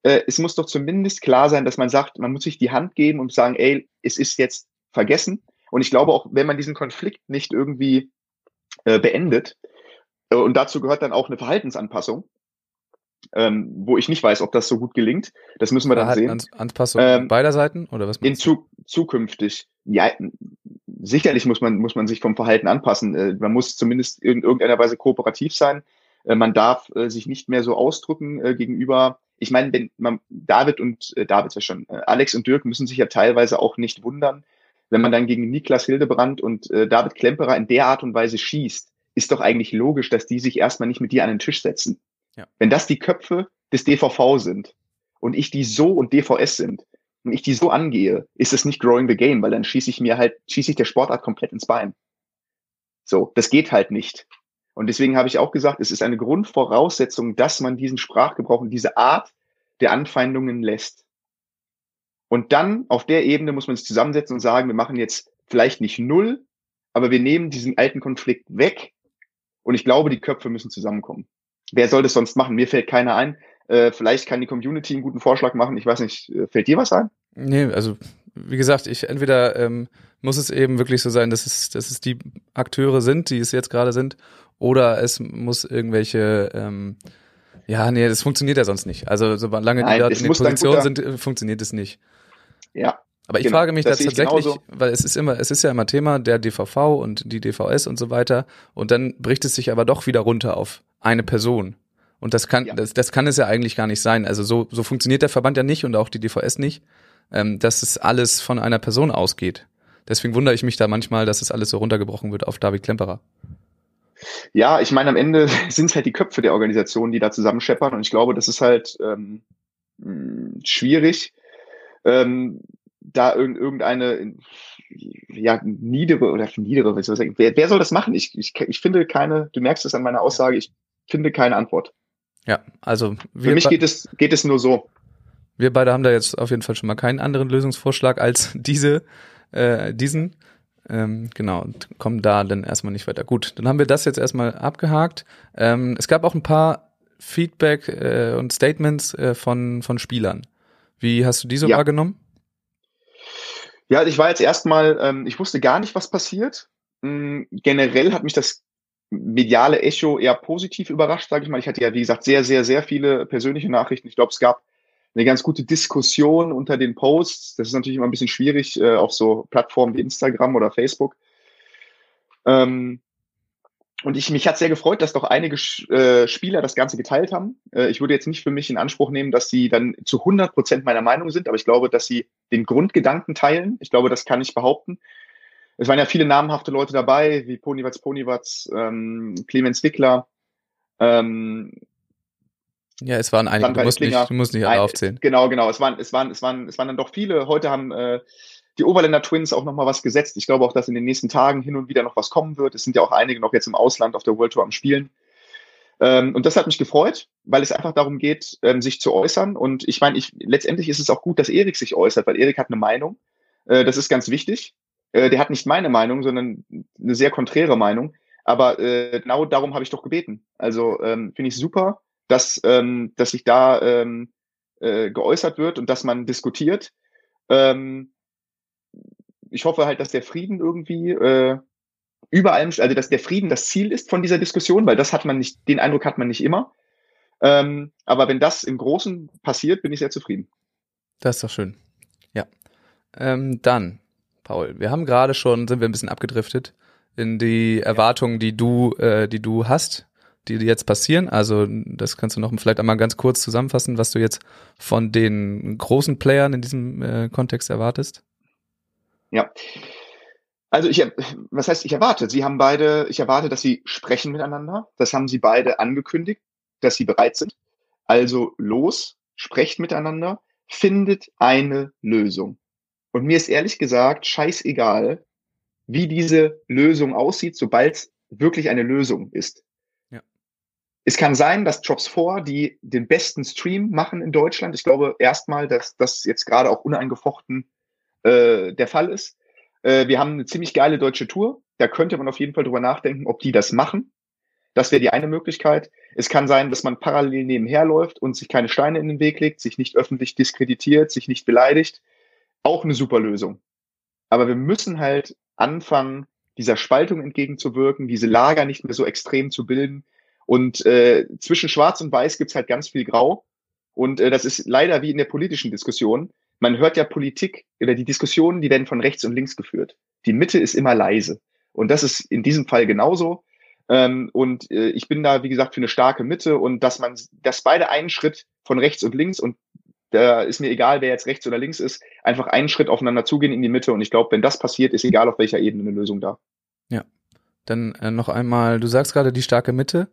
äh, es muss doch zumindest klar sein, dass man sagt, man muss sich die Hand geben und sagen, ey, es ist jetzt vergessen. Und ich glaube auch, wenn man diesen Konflikt nicht irgendwie äh, beendet, äh, und dazu gehört dann auch eine Verhaltensanpassung, ähm, wo ich nicht weiß, ob das so gut gelingt. Das müssen wir dann sehen. Anpassung ähm, beider Seiten oder was? In zu, zukünftig. Ja, sicherlich muss man muss man sich vom Verhalten anpassen. Äh, man muss zumindest in irgendeiner Weise kooperativ sein. Äh, man darf äh, sich nicht mehr so ausdrücken äh, gegenüber. Ich meine, wenn man David und äh, David ja schon, äh, Alex und Dirk müssen sich ja teilweise auch nicht wundern, wenn man dann gegen Niklas Hildebrand und David Klemperer in der Art und Weise schießt ist doch eigentlich logisch, dass die sich erstmal nicht mit dir an den Tisch setzen. Wenn das die Köpfe des DVV sind und ich die so und DVS sind und ich die so angehe, ist es nicht growing the game, weil dann schieße ich mir halt, schieße ich der Sportart komplett ins Bein. So, das geht halt nicht. Und deswegen habe ich auch gesagt, es ist eine Grundvoraussetzung, dass man diesen Sprachgebrauch und diese Art der Anfeindungen lässt. Und dann auf der Ebene muss man sich zusammensetzen und sagen, wir machen jetzt vielleicht nicht null, aber wir nehmen diesen alten Konflikt weg und ich glaube, die Köpfe müssen zusammenkommen. Wer soll das sonst machen? Mir fällt keiner ein. Äh, vielleicht kann die Community einen guten Vorschlag machen. Ich weiß nicht, äh, fällt dir was ein? Nee, also wie gesagt, ich entweder ähm, muss es eben wirklich so sein, dass es, dass es die Akteure sind, die es jetzt gerade sind, oder es muss irgendwelche ähm, ja, nee, das funktioniert ja sonst nicht. Also solange Nein, die dort in der Position sind, äh, funktioniert es nicht. Ja, aber ich genau, frage mich da tatsächlich, weil es ist immer, es ist ja immer Thema der DVV und die DVS und so weiter. Und dann bricht es sich aber doch wieder runter auf eine Person. Und das kann, ja. das, das kann es ja eigentlich gar nicht sein. Also so, so funktioniert der Verband ja nicht und auch die DVS nicht, ähm, dass es alles von einer Person ausgeht. Deswegen wundere ich mich da manchmal, dass es alles so runtergebrochen wird auf David Klemperer. Ja, ich meine, am Ende sind es halt die Köpfe der Organisation, die da zusammenscheppern. Und ich glaube, das ist halt ähm, schwierig. Ähm, da irgendeine ja, niedere oder niedere, was soll ich wer, wer soll das machen? Ich, ich, ich finde keine, du merkst es an meiner Aussage, ich finde keine Antwort. Ja, also für mich geht es, geht es nur so. Wir beide haben da jetzt auf jeden Fall schon mal keinen anderen Lösungsvorschlag als diese, äh, diesen. Ähm, genau, und kommen da dann erstmal nicht weiter. Gut, dann haben wir das jetzt erstmal abgehakt. Ähm, es gab auch ein paar Feedback äh, und Statements äh, von, von Spielern. Wie hast du diese ja. wahrgenommen? Ja, ich war jetzt erstmal, ähm, ich wusste gar nicht, was passiert. Ähm, generell hat mich das mediale Echo eher positiv überrascht, sage ich mal. Ich hatte ja, wie gesagt, sehr, sehr, sehr viele persönliche Nachrichten. Ich glaube, es gab eine ganz gute Diskussion unter den Posts. Das ist natürlich immer ein bisschen schwierig äh, auf so Plattformen wie Instagram oder Facebook. Ähm, und ich, mich hat sehr gefreut, dass doch einige äh, Spieler das Ganze geteilt haben. Äh, ich würde jetzt nicht für mich in Anspruch nehmen, dass sie dann zu 100 Prozent meiner Meinung sind, aber ich glaube, dass sie den Grundgedanken teilen. Ich glaube, das kann ich behaupten. Es waren ja viele namhafte Leute dabei, wie Ponywatz Ponywatz, ähm, Clemens Wickler. Ähm, ja, es waren einige. Du musst, nicht, du musst nicht alle aufzählen. Genau, genau. Es waren, es waren, es waren, es waren dann doch viele. Heute haben äh, die Oberländer Twins auch nochmal was gesetzt. Ich glaube auch, dass in den nächsten Tagen hin und wieder noch was kommen wird. Es sind ja auch einige noch jetzt im Ausland auf der World Tour am Spielen. Ähm, und das hat mich gefreut, weil es einfach darum geht, ähm, sich zu äußern. Und ich meine, ich, letztendlich ist es auch gut, dass Erik sich äußert, weil Erik hat eine Meinung. Äh, das ist ganz wichtig. Äh, der hat nicht meine Meinung, sondern eine sehr konträre Meinung. Aber äh, genau darum habe ich doch gebeten. Also ähm, finde ich super, dass, ähm, dass sich da ähm, äh, geäußert wird und dass man diskutiert. Ähm, ich hoffe halt, dass der Frieden irgendwie äh, über allem, also dass der Frieden das Ziel ist von dieser Diskussion, weil das hat man nicht, den Eindruck hat man nicht immer. Ähm, aber wenn das im Großen passiert, bin ich sehr zufrieden. Das ist doch schön. Ja. Ähm, dann, Paul, wir haben gerade schon, sind wir ein bisschen abgedriftet in die Erwartungen, die du, äh, die du hast, die jetzt passieren. Also das kannst du noch vielleicht einmal ganz kurz zusammenfassen, was du jetzt von den großen Playern in diesem äh, Kontext erwartest. Ja. Also ich, was heißt, ich erwarte, sie haben beide, ich erwarte, dass sie sprechen miteinander. Das haben sie beide angekündigt, dass sie bereit sind. Also los, sprecht miteinander, findet eine Lösung. Und mir ist ehrlich gesagt scheißegal, wie diese Lösung aussieht, sobald es wirklich eine Lösung ist. Ja. Es kann sein, dass Jobs 4, die den besten Stream machen in Deutschland, ich glaube erstmal, dass das jetzt gerade auch uneingefochten äh, der Fall ist. Äh, wir haben eine ziemlich geile deutsche Tour. Da könnte man auf jeden Fall drüber nachdenken, ob die das machen. Das wäre die eine Möglichkeit. Es kann sein, dass man parallel nebenher läuft und sich keine Steine in den Weg legt, sich nicht öffentlich diskreditiert, sich nicht beleidigt. Auch eine super Lösung. Aber wir müssen halt anfangen, dieser Spaltung entgegenzuwirken, diese Lager nicht mehr so extrem zu bilden. Und äh, zwischen Schwarz und Weiß gibt's halt ganz viel Grau. Und äh, das ist leider wie in der politischen Diskussion man hört ja Politik oder die Diskussionen, die werden von rechts und links geführt. Die Mitte ist immer leise. Und das ist in diesem Fall genauso. Ähm, und äh, ich bin da, wie gesagt, für eine starke Mitte und dass man, dass beide einen Schritt von rechts und links und da ist mir egal, wer jetzt rechts oder links ist, einfach einen Schritt aufeinander zugehen in die Mitte. Und ich glaube, wenn das passiert, ist egal, auf welcher Ebene eine Lösung da. Ja. Dann äh, noch einmal, du sagst gerade die starke Mitte.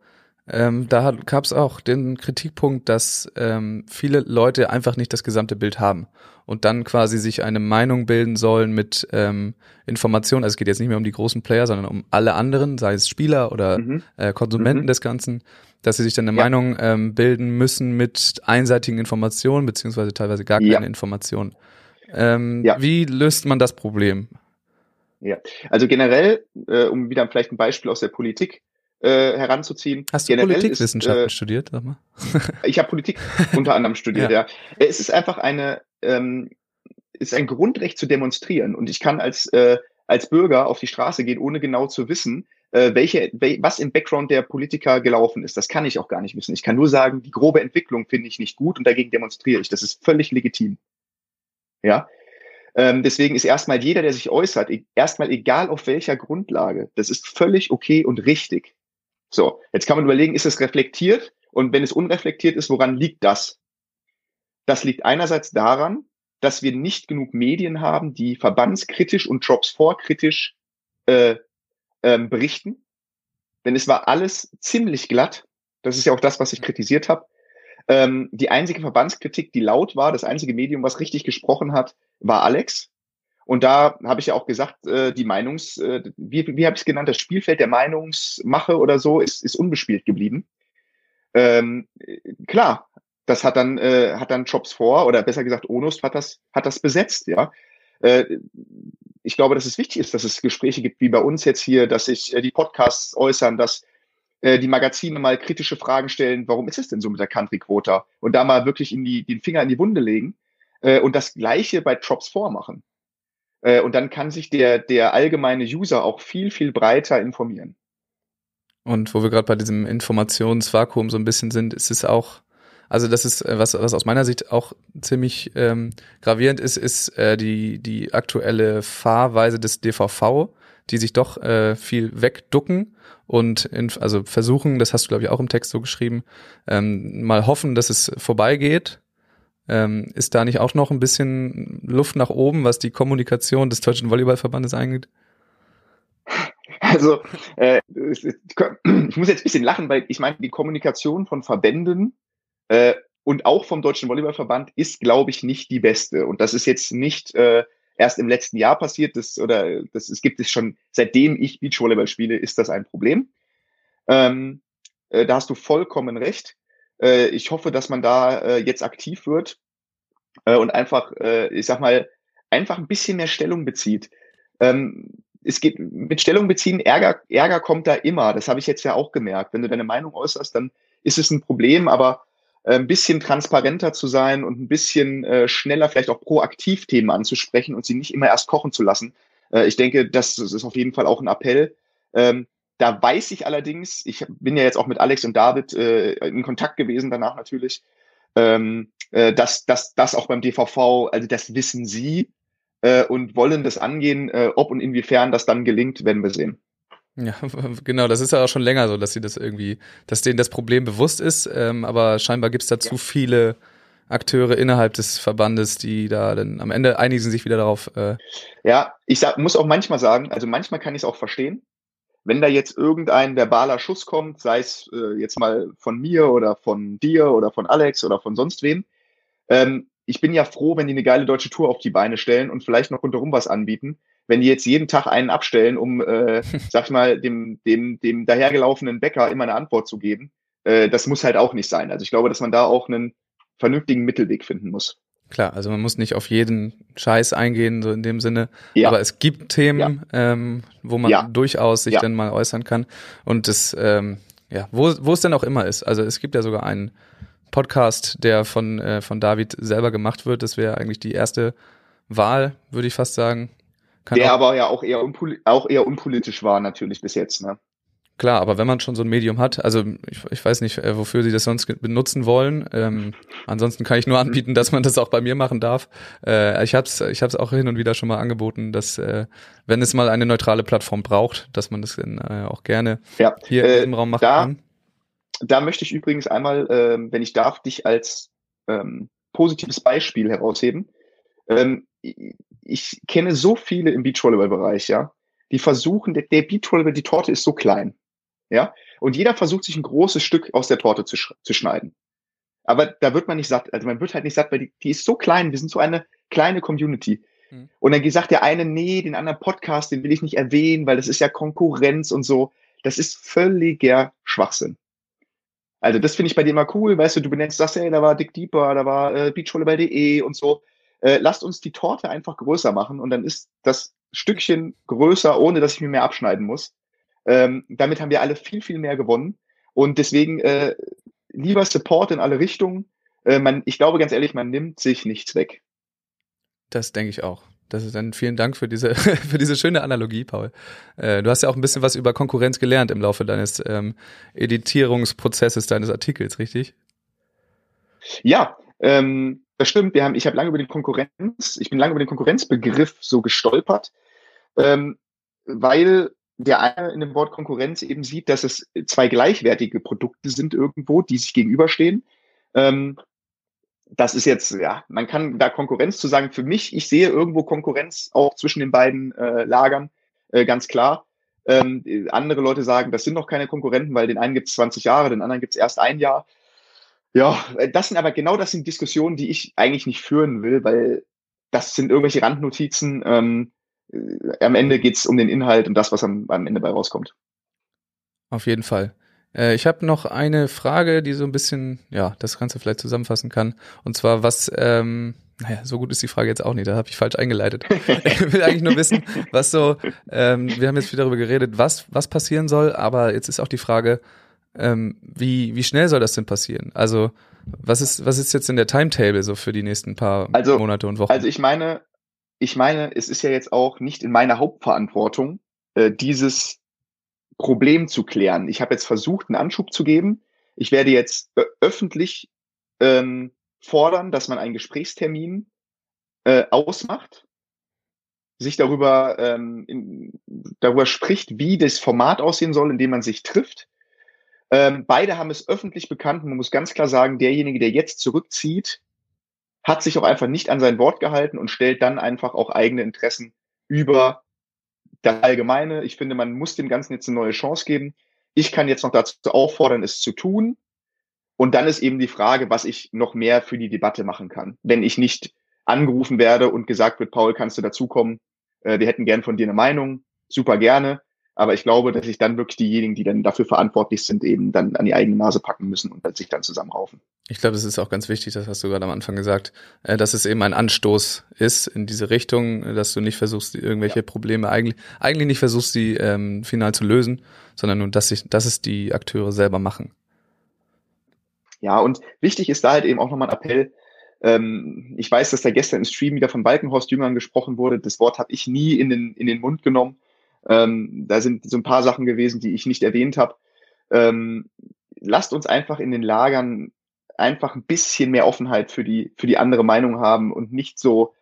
Ähm, da gab es auch den Kritikpunkt, dass ähm, viele Leute einfach nicht das gesamte Bild haben und dann quasi sich eine Meinung bilden sollen mit ähm, Informationen. Also es geht jetzt nicht mehr um die großen Player, sondern um alle anderen, sei es Spieler oder mhm. äh, Konsumenten mhm. des Ganzen, dass sie sich dann eine ja. Meinung ähm, bilden müssen mit einseitigen Informationen beziehungsweise teilweise gar keine ja. Informationen. Ähm, ja. Wie löst man das Problem? Ja, also generell, äh, um wieder vielleicht ein Beispiel aus der Politik äh, heranzuziehen. Hast du Generell Politikwissenschaften ist, äh, studiert? Sag mal. ich habe Politik unter anderem studiert, ja. ja. Es ist einfach eine, ähm, ist ein Grundrecht zu demonstrieren und ich kann als äh, als Bürger auf die Straße gehen, ohne genau zu wissen, äh, welche, wel, was im Background der Politiker gelaufen ist. Das kann ich auch gar nicht wissen. Ich kann nur sagen, die grobe Entwicklung finde ich nicht gut und dagegen demonstriere ich. Das ist völlig legitim. Ja. Ähm, deswegen ist erstmal jeder, der sich äußert, e erstmal egal auf welcher Grundlage, das ist völlig okay und richtig. So, jetzt kann man überlegen, ist es reflektiert? Und wenn es unreflektiert ist, woran liegt das? Das liegt einerseits daran, dass wir nicht genug Medien haben, die verbandskritisch und Jobs vorkritisch äh, ähm, berichten. Denn es war alles ziemlich glatt. Das ist ja auch das, was ich kritisiert habe. Ähm, die einzige Verbandskritik, die laut war, das einzige Medium, was richtig gesprochen hat, war Alex. Und da habe ich ja auch gesagt, äh, die Meinungs, äh, wie, wie habe ich es genannt, das Spielfeld der Meinungsmache oder so ist, ist unbespielt geblieben. Ähm, klar, das hat dann, äh, hat dann Jobs vor, oder besser gesagt, Onus hat das, hat das besetzt, ja. Äh, ich glaube, dass es wichtig ist, dass es Gespräche gibt, wie bei uns jetzt hier, dass sich äh, die Podcasts äußern, dass äh, die Magazine mal kritische Fragen stellen, warum ist es denn so mit der Country-Quota? Und da mal wirklich in die, den Finger in die Wunde legen äh, und das Gleiche bei Jobs vormachen. Äh, und dann kann sich der, der allgemeine User auch viel, viel breiter informieren. Und wo wir gerade bei diesem Informationsvakuum so ein bisschen sind, ist es auch, also das ist, äh, was, was aus meiner Sicht auch ziemlich ähm, gravierend ist, ist äh, die, die aktuelle Fahrweise des DVV, die sich doch äh, viel wegducken und in, also versuchen, das hast du glaube ich auch im Text so geschrieben, ähm, mal hoffen, dass es vorbeigeht. Ähm, ist da nicht auch noch ein bisschen Luft nach oben, was die Kommunikation des Deutschen Volleyballverbandes angeht? Also äh, ich muss jetzt ein bisschen lachen, weil ich meine, die Kommunikation von Verbänden äh, und auch vom Deutschen Volleyballverband ist, glaube ich, nicht die beste. Und das ist jetzt nicht äh, erst im letzten Jahr passiert, das, oder das, es gibt es schon, seitdem ich Beachvolleyball spiele, ist das ein Problem. Ähm, äh, da hast du vollkommen recht. Äh, ich hoffe, dass man da äh, jetzt aktiv wird äh, und einfach, äh, ich sag mal, einfach ein bisschen mehr Stellung bezieht. Ähm, es geht mit Stellung beziehen, Ärger, Ärger kommt da immer. Das habe ich jetzt ja auch gemerkt. Wenn du deine Meinung äußerst, dann ist es ein Problem, aber äh, ein bisschen transparenter zu sein und ein bisschen äh, schneller vielleicht auch proaktiv Themen anzusprechen und sie nicht immer erst kochen zu lassen. Äh, ich denke, das, das, ist auf jeden Fall auch ein Appell. Ähm, da weiß ich allerdings, ich bin ja jetzt auch mit Alex und David äh, in Kontakt gewesen danach natürlich, ähm, äh, dass, das auch beim DVV, also das wissen sie, äh, und wollen das angehen. Äh, ob und inwiefern das dann gelingt, werden wir sehen. Ja, genau, das ist ja auch schon länger so, dass sie das irgendwie, dass denen das Problem bewusst ist, ähm, aber scheinbar gibt es da ja. zu viele Akteure innerhalb des Verbandes, die da dann am Ende einigen sich wieder darauf. Äh ja, ich sag, muss auch manchmal sagen, also manchmal kann ich es auch verstehen, wenn da jetzt irgendein verbaler Schuss kommt, sei es äh, jetzt mal von mir oder von dir oder von Alex oder von sonst wem, ähm, ich bin ja froh, wenn die eine geile deutsche Tour auf die Beine stellen und vielleicht noch rundherum was anbieten. Wenn die jetzt jeden Tag einen abstellen, um, äh, sag ich mal, dem, dem, dem dahergelaufenen Bäcker immer eine Antwort zu geben, äh, das muss halt auch nicht sein. Also ich glaube, dass man da auch einen vernünftigen Mittelweg finden muss. Klar, also man muss nicht auf jeden Scheiß eingehen, so in dem Sinne. Ja. Aber es gibt Themen, ja. ähm, wo man ja. durchaus sich dann mal äußern kann. Und das, ähm, ja, wo, wo es denn auch immer ist. Also es gibt ja sogar einen Podcast, der von, äh, von David selber gemacht wird. Das wäre eigentlich die erste Wahl, würde ich fast sagen. Kann der aber ja auch eher, auch eher unpolitisch war natürlich bis jetzt, ne? Klar, aber wenn man schon so ein Medium hat, also ich, ich weiß nicht, äh, wofür sie das sonst benutzen wollen. Ähm, ansonsten kann ich nur anbieten, dass man das auch bei mir machen darf. Äh, ich habe es ich hab's auch hin und wieder schon mal angeboten, dass äh, wenn es mal eine neutrale Plattform braucht, dass man das dann äh, auch gerne ja, hier äh, diesem Raum machen da, kann. Da möchte ich übrigens einmal, äh, wenn ich darf, dich als ähm, positives Beispiel herausheben. Ähm, ich kenne so viele im Beachvolleyball-Bereich, ja, die versuchen, der, der Beachvolleyball, die Torte ist so klein. Ja? Und jeder versucht sich ein großes Stück aus der Torte zu, sch zu schneiden. Aber da wird man nicht satt. Also man wird halt nicht satt, weil die, die ist so klein. Wir sind so eine kleine Community. Mhm. Und dann sagt der eine, nee, den anderen Podcast, den will ich nicht erwähnen, weil das ist ja Konkurrenz und so. Das ist völliger Schwachsinn. Also das finde ich bei dir immer cool, weißt du, du benennst das, hey, da war Dick Deeper, da war äh, beachvolleyball.de und so. Äh, lasst uns die Torte einfach größer machen und dann ist das Stückchen größer, ohne dass ich mir mehr abschneiden muss. Ähm, damit haben wir alle viel, viel mehr gewonnen. Und deswegen äh, lieber Support in alle Richtungen. Äh, man, ich glaube ganz ehrlich, man nimmt sich nichts weg. Das denke ich auch. Das ist dann vielen Dank für diese für diese schöne Analogie, Paul. Äh, du hast ja auch ein bisschen was über Konkurrenz gelernt im Laufe deines ähm, Editierungsprozesses deines Artikels, richtig? Ja, ähm, das stimmt. Wir haben, ich habe lange über den Konkurrenz, ich bin lange über den Konkurrenzbegriff so gestolpert, ähm, weil der eine in dem Wort Konkurrenz eben sieht, dass es zwei gleichwertige Produkte sind irgendwo, die sich gegenüberstehen. Ähm, das ist jetzt, ja, man kann da Konkurrenz zu sagen. Für mich, ich sehe irgendwo Konkurrenz auch zwischen den beiden äh, Lagern, äh, ganz klar. Ähm, andere Leute sagen, das sind noch keine Konkurrenten, weil den einen gibt es 20 Jahre, den anderen gibt es erst ein Jahr. Ja, das sind aber genau das sind Diskussionen, die ich eigentlich nicht führen will, weil das sind irgendwelche Randnotizen. Ähm, äh, am Ende geht es um den Inhalt und das, was am, am Ende bei rauskommt. Auf jeden Fall. Äh, ich habe noch eine Frage, die so ein bisschen, ja, das Ganze vielleicht zusammenfassen kann. Und zwar, was, ähm, naja, so gut ist die Frage jetzt auch nicht, da habe ich falsch eingeleitet. ich will eigentlich nur wissen, was so, ähm, wir haben jetzt viel darüber geredet, was, was passieren soll, aber jetzt ist auch die Frage, ähm, wie, wie schnell soll das denn passieren? Also, was ist, was ist jetzt in der Timetable so für die nächsten paar also, Monate und Wochen? Also ich meine, ich meine, es ist ja jetzt auch nicht in meiner Hauptverantwortung, äh, dieses Problem zu klären. Ich habe jetzt versucht, einen Anschub zu geben. Ich werde jetzt öffentlich ähm, fordern, dass man einen Gesprächstermin äh, ausmacht. sich darüber, ähm, in, darüber spricht, wie das Format aussehen soll, in dem man sich trifft. Ähm, beide haben es öffentlich bekannt. Man muss ganz klar sagen, derjenige, der jetzt zurückzieht, hat sich auch einfach nicht an sein Wort gehalten und stellt dann einfach auch eigene Interessen über das Allgemeine. Ich finde, man muss dem Ganzen jetzt eine neue Chance geben. Ich kann jetzt noch dazu auffordern, es zu tun. Und dann ist eben die Frage, was ich noch mehr für die Debatte machen kann. Wenn ich nicht angerufen werde und gesagt wird, Paul, kannst du dazukommen? Äh, wir hätten gern von dir eine Meinung. Super gerne. Aber ich glaube, dass sich dann wirklich diejenigen, die dann dafür verantwortlich sind, eben dann an die eigene Nase packen müssen und sich dann zusammenraufen. Ich glaube, das ist auch ganz wichtig, das hast du gerade am Anfang gesagt, äh, dass es eben ein Anstoß ist in diese Richtung, dass du nicht versuchst, irgendwelche ja. Probleme eigentlich, eigentlich nicht versuchst, die ähm, final zu lösen, sondern nur, dass, sich, dass es die Akteure selber machen. Ja, und wichtig ist da halt eben auch nochmal ein Appell. Ähm, ich weiß, dass da gestern im Stream wieder von Balkenhorst Jüngern gesprochen wurde. Das Wort habe ich nie in den, in den Mund genommen. Ähm, da sind so ein paar Sachen gewesen, die ich nicht erwähnt habe. Ähm, lasst uns einfach in den Lagern einfach ein bisschen mehr Offenheit für die, für die andere Meinung haben und nicht so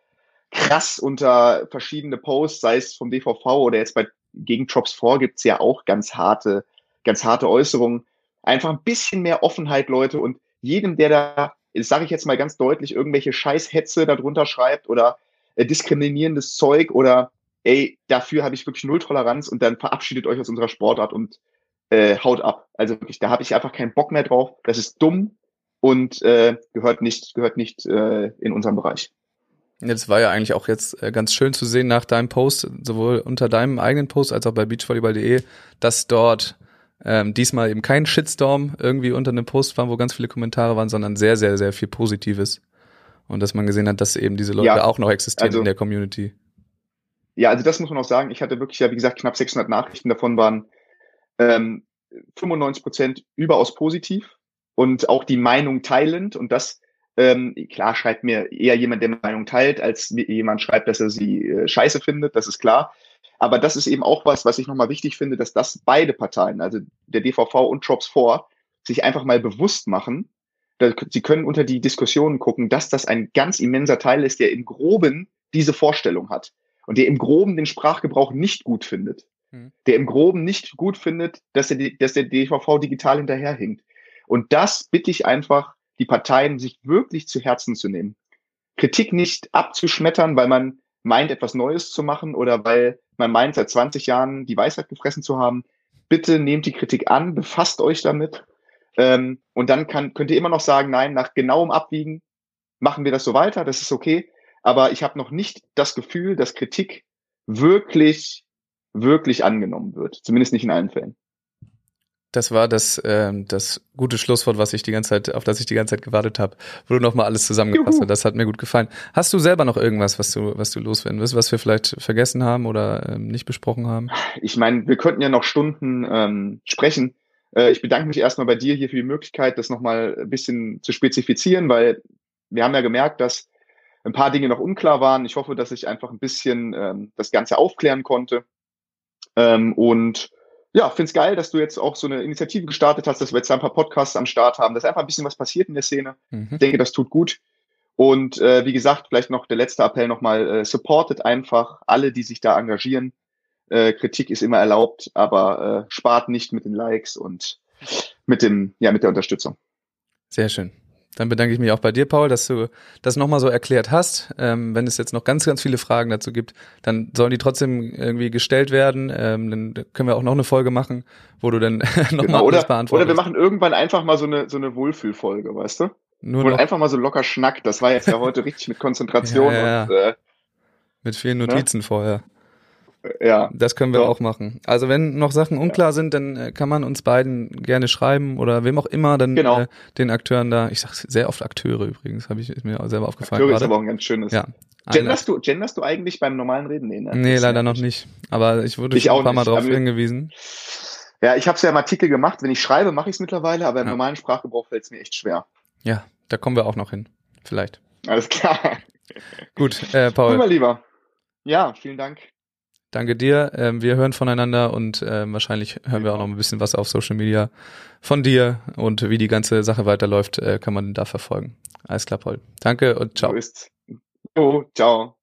krass unter verschiedene Posts, sei es vom DVV oder jetzt bei gegen Drops 4 gibt's ja auch ganz harte, ganz harte Äußerungen. Einfach ein bisschen mehr Offenheit, Leute, und jedem, der da, sage ich jetzt mal ganz deutlich, irgendwelche Scheißhetze darunter schreibt oder äh, diskriminierendes Zeug oder ey, dafür habe ich wirklich null Toleranz und dann verabschiedet euch aus unserer Sportart und äh, haut ab. Also wirklich, da habe ich einfach keinen Bock mehr drauf. Das ist dumm und äh, gehört nicht, gehört nicht äh, in unserem Bereich. Jetzt war ja eigentlich auch jetzt äh, ganz schön zu sehen nach deinem Post, sowohl unter deinem eigenen Post als auch bei beachvolleyball.de, dass dort ähm, diesmal eben kein Shitstorm irgendwie unter einem Post war, wo ganz viele Kommentare waren, sondern sehr, sehr, sehr viel Positives. Und dass man gesehen hat, dass eben diese Leute ja, auch noch existieren also, in der Community. Ja, also das muss man auch sagen. Ich hatte wirklich ja, wie gesagt, knapp 600 Nachrichten. Davon waren ähm, 95 Prozent überaus positiv und auch die Meinung teilend. Und das, ähm, klar, schreibt mir eher jemand, der Meinung teilt, als jemand schreibt, dass er sie äh, scheiße findet. Das ist klar. Aber das ist eben auch was, was ich nochmal wichtig finde, dass das beide Parteien, also der DVV und Drops 4, sich einfach mal bewusst machen. Sie können unter die Diskussionen gucken, dass das ein ganz immenser Teil ist, der im Groben diese Vorstellung hat und der im Groben den Sprachgebrauch nicht gut findet, mhm. der im Groben nicht gut findet, dass der, dass der DVV digital hinterherhinkt. Und das bitte ich einfach, die Parteien sich wirklich zu Herzen zu nehmen. Kritik nicht abzuschmettern, weil man meint, etwas Neues zu machen oder weil man meint, seit 20 Jahren die Weisheit gefressen zu haben. Bitte nehmt die Kritik an, befasst euch damit. Ähm, und dann kann, könnt ihr immer noch sagen, nein, nach genauem Abwiegen machen wir das so weiter, das ist okay aber ich habe noch nicht das Gefühl, dass Kritik wirklich, wirklich angenommen wird. Zumindest nicht in allen Fällen. Das war das, äh, das gute Schlusswort, was ich die ganze Zeit, auf das ich die ganze Zeit gewartet habe, wo du nochmal alles zusammengefasst hast. Das hat mir gut gefallen. Hast du selber noch irgendwas, was du, was du loswerden willst, was wir vielleicht vergessen haben oder ähm, nicht besprochen haben? Ich meine, wir könnten ja noch Stunden ähm, sprechen. Äh, ich bedanke mich erstmal bei dir hier für die Möglichkeit, das nochmal ein bisschen zu spezifizieren, weil wir haben ja gemerkt, dass ein paar Dinge noch unklar waren. Ich hoffe, dass ich einfach ein bisschen ähm, das Ganze aufklären konnte. Ähm, und ja, finde es geil, dass du jetzt auch so eine Initiative gestartet hast, dass wir jetzt ein paar Podcasts am Start haben, dass einfach ein bisschen was passiert in der Szene. Mhm. Ich denke, das tut gut. Und äh, wie gesagt, vielleicht noch der letzte Appell nochmal, äh, supportet einfach alle, die sich da engagieren. Äh, Kritik ist immer erlaubt, aber äh, spart nicht mit den Likes und mit dem, ja, mit der Unterstützung. Sehr schön. Dann bedanke ich mich auch bei dir, Paul, dass du das nochmal so erklärt hast. Ähm, wenn es jetzt noch ganz, ganz viele Fragen dazu gibt, dann sollen die trotzdem irgendwie gestellt werden. Ähm, dann können wir auch noch eine Folge machen, wo du dann nochmal genau, alles beantwortest. Oder wir machen irgendwann einfach mal so eine, so eine Wohlfühlfolge, weißt du? Nur Wo einfach mal so locker schnackt. Das war jetzt ja heute richtig mit Konzentration ja, ja, und äh, mit vielen ne? Notizen ne? vorher. Ja. Das können wir so. auch machen. Also wenn noch Sachen unklar ja. sind, dann äh, kann man uns beiden gerne schreiben oder wem auch immer, dann genau. äh, den Akteuren da. Ich sage sehr oft Akteure übrigens, habe ich ist mir selber aufgefallen. Akteure gerade. ist aber auch ein ganz schönes. Ja. Genderst du, genderst du eigentlich beim normalen Reden? Nee, ne? nee leider noch nicht. Aber ich wurde ich schon ein paar Mal drauf aber hingewiesen. Ja, ich habe es ja im Artikel gemacht. Wenn ich schreibe, mache ich es mittlerweile, aber im ja. normalen Sprachgebrauch fällt es mir echt schwer. Ja, da kommen wir auch noch hin. Vielleicht. Alles klar. Gut, äh, Paul. Mein Lieber. Ja, vielen Dank. Danke dir. Ähm, wir hören voneinander und ähm, wahrscheinlich hören wir auch noch ein bisschen was auf Social Media von dir und wie die ganze Sache weiterläuft, äh, kann man da verfolgen. Alles klar, Paul. Danke und ciao. So Oh, ciao.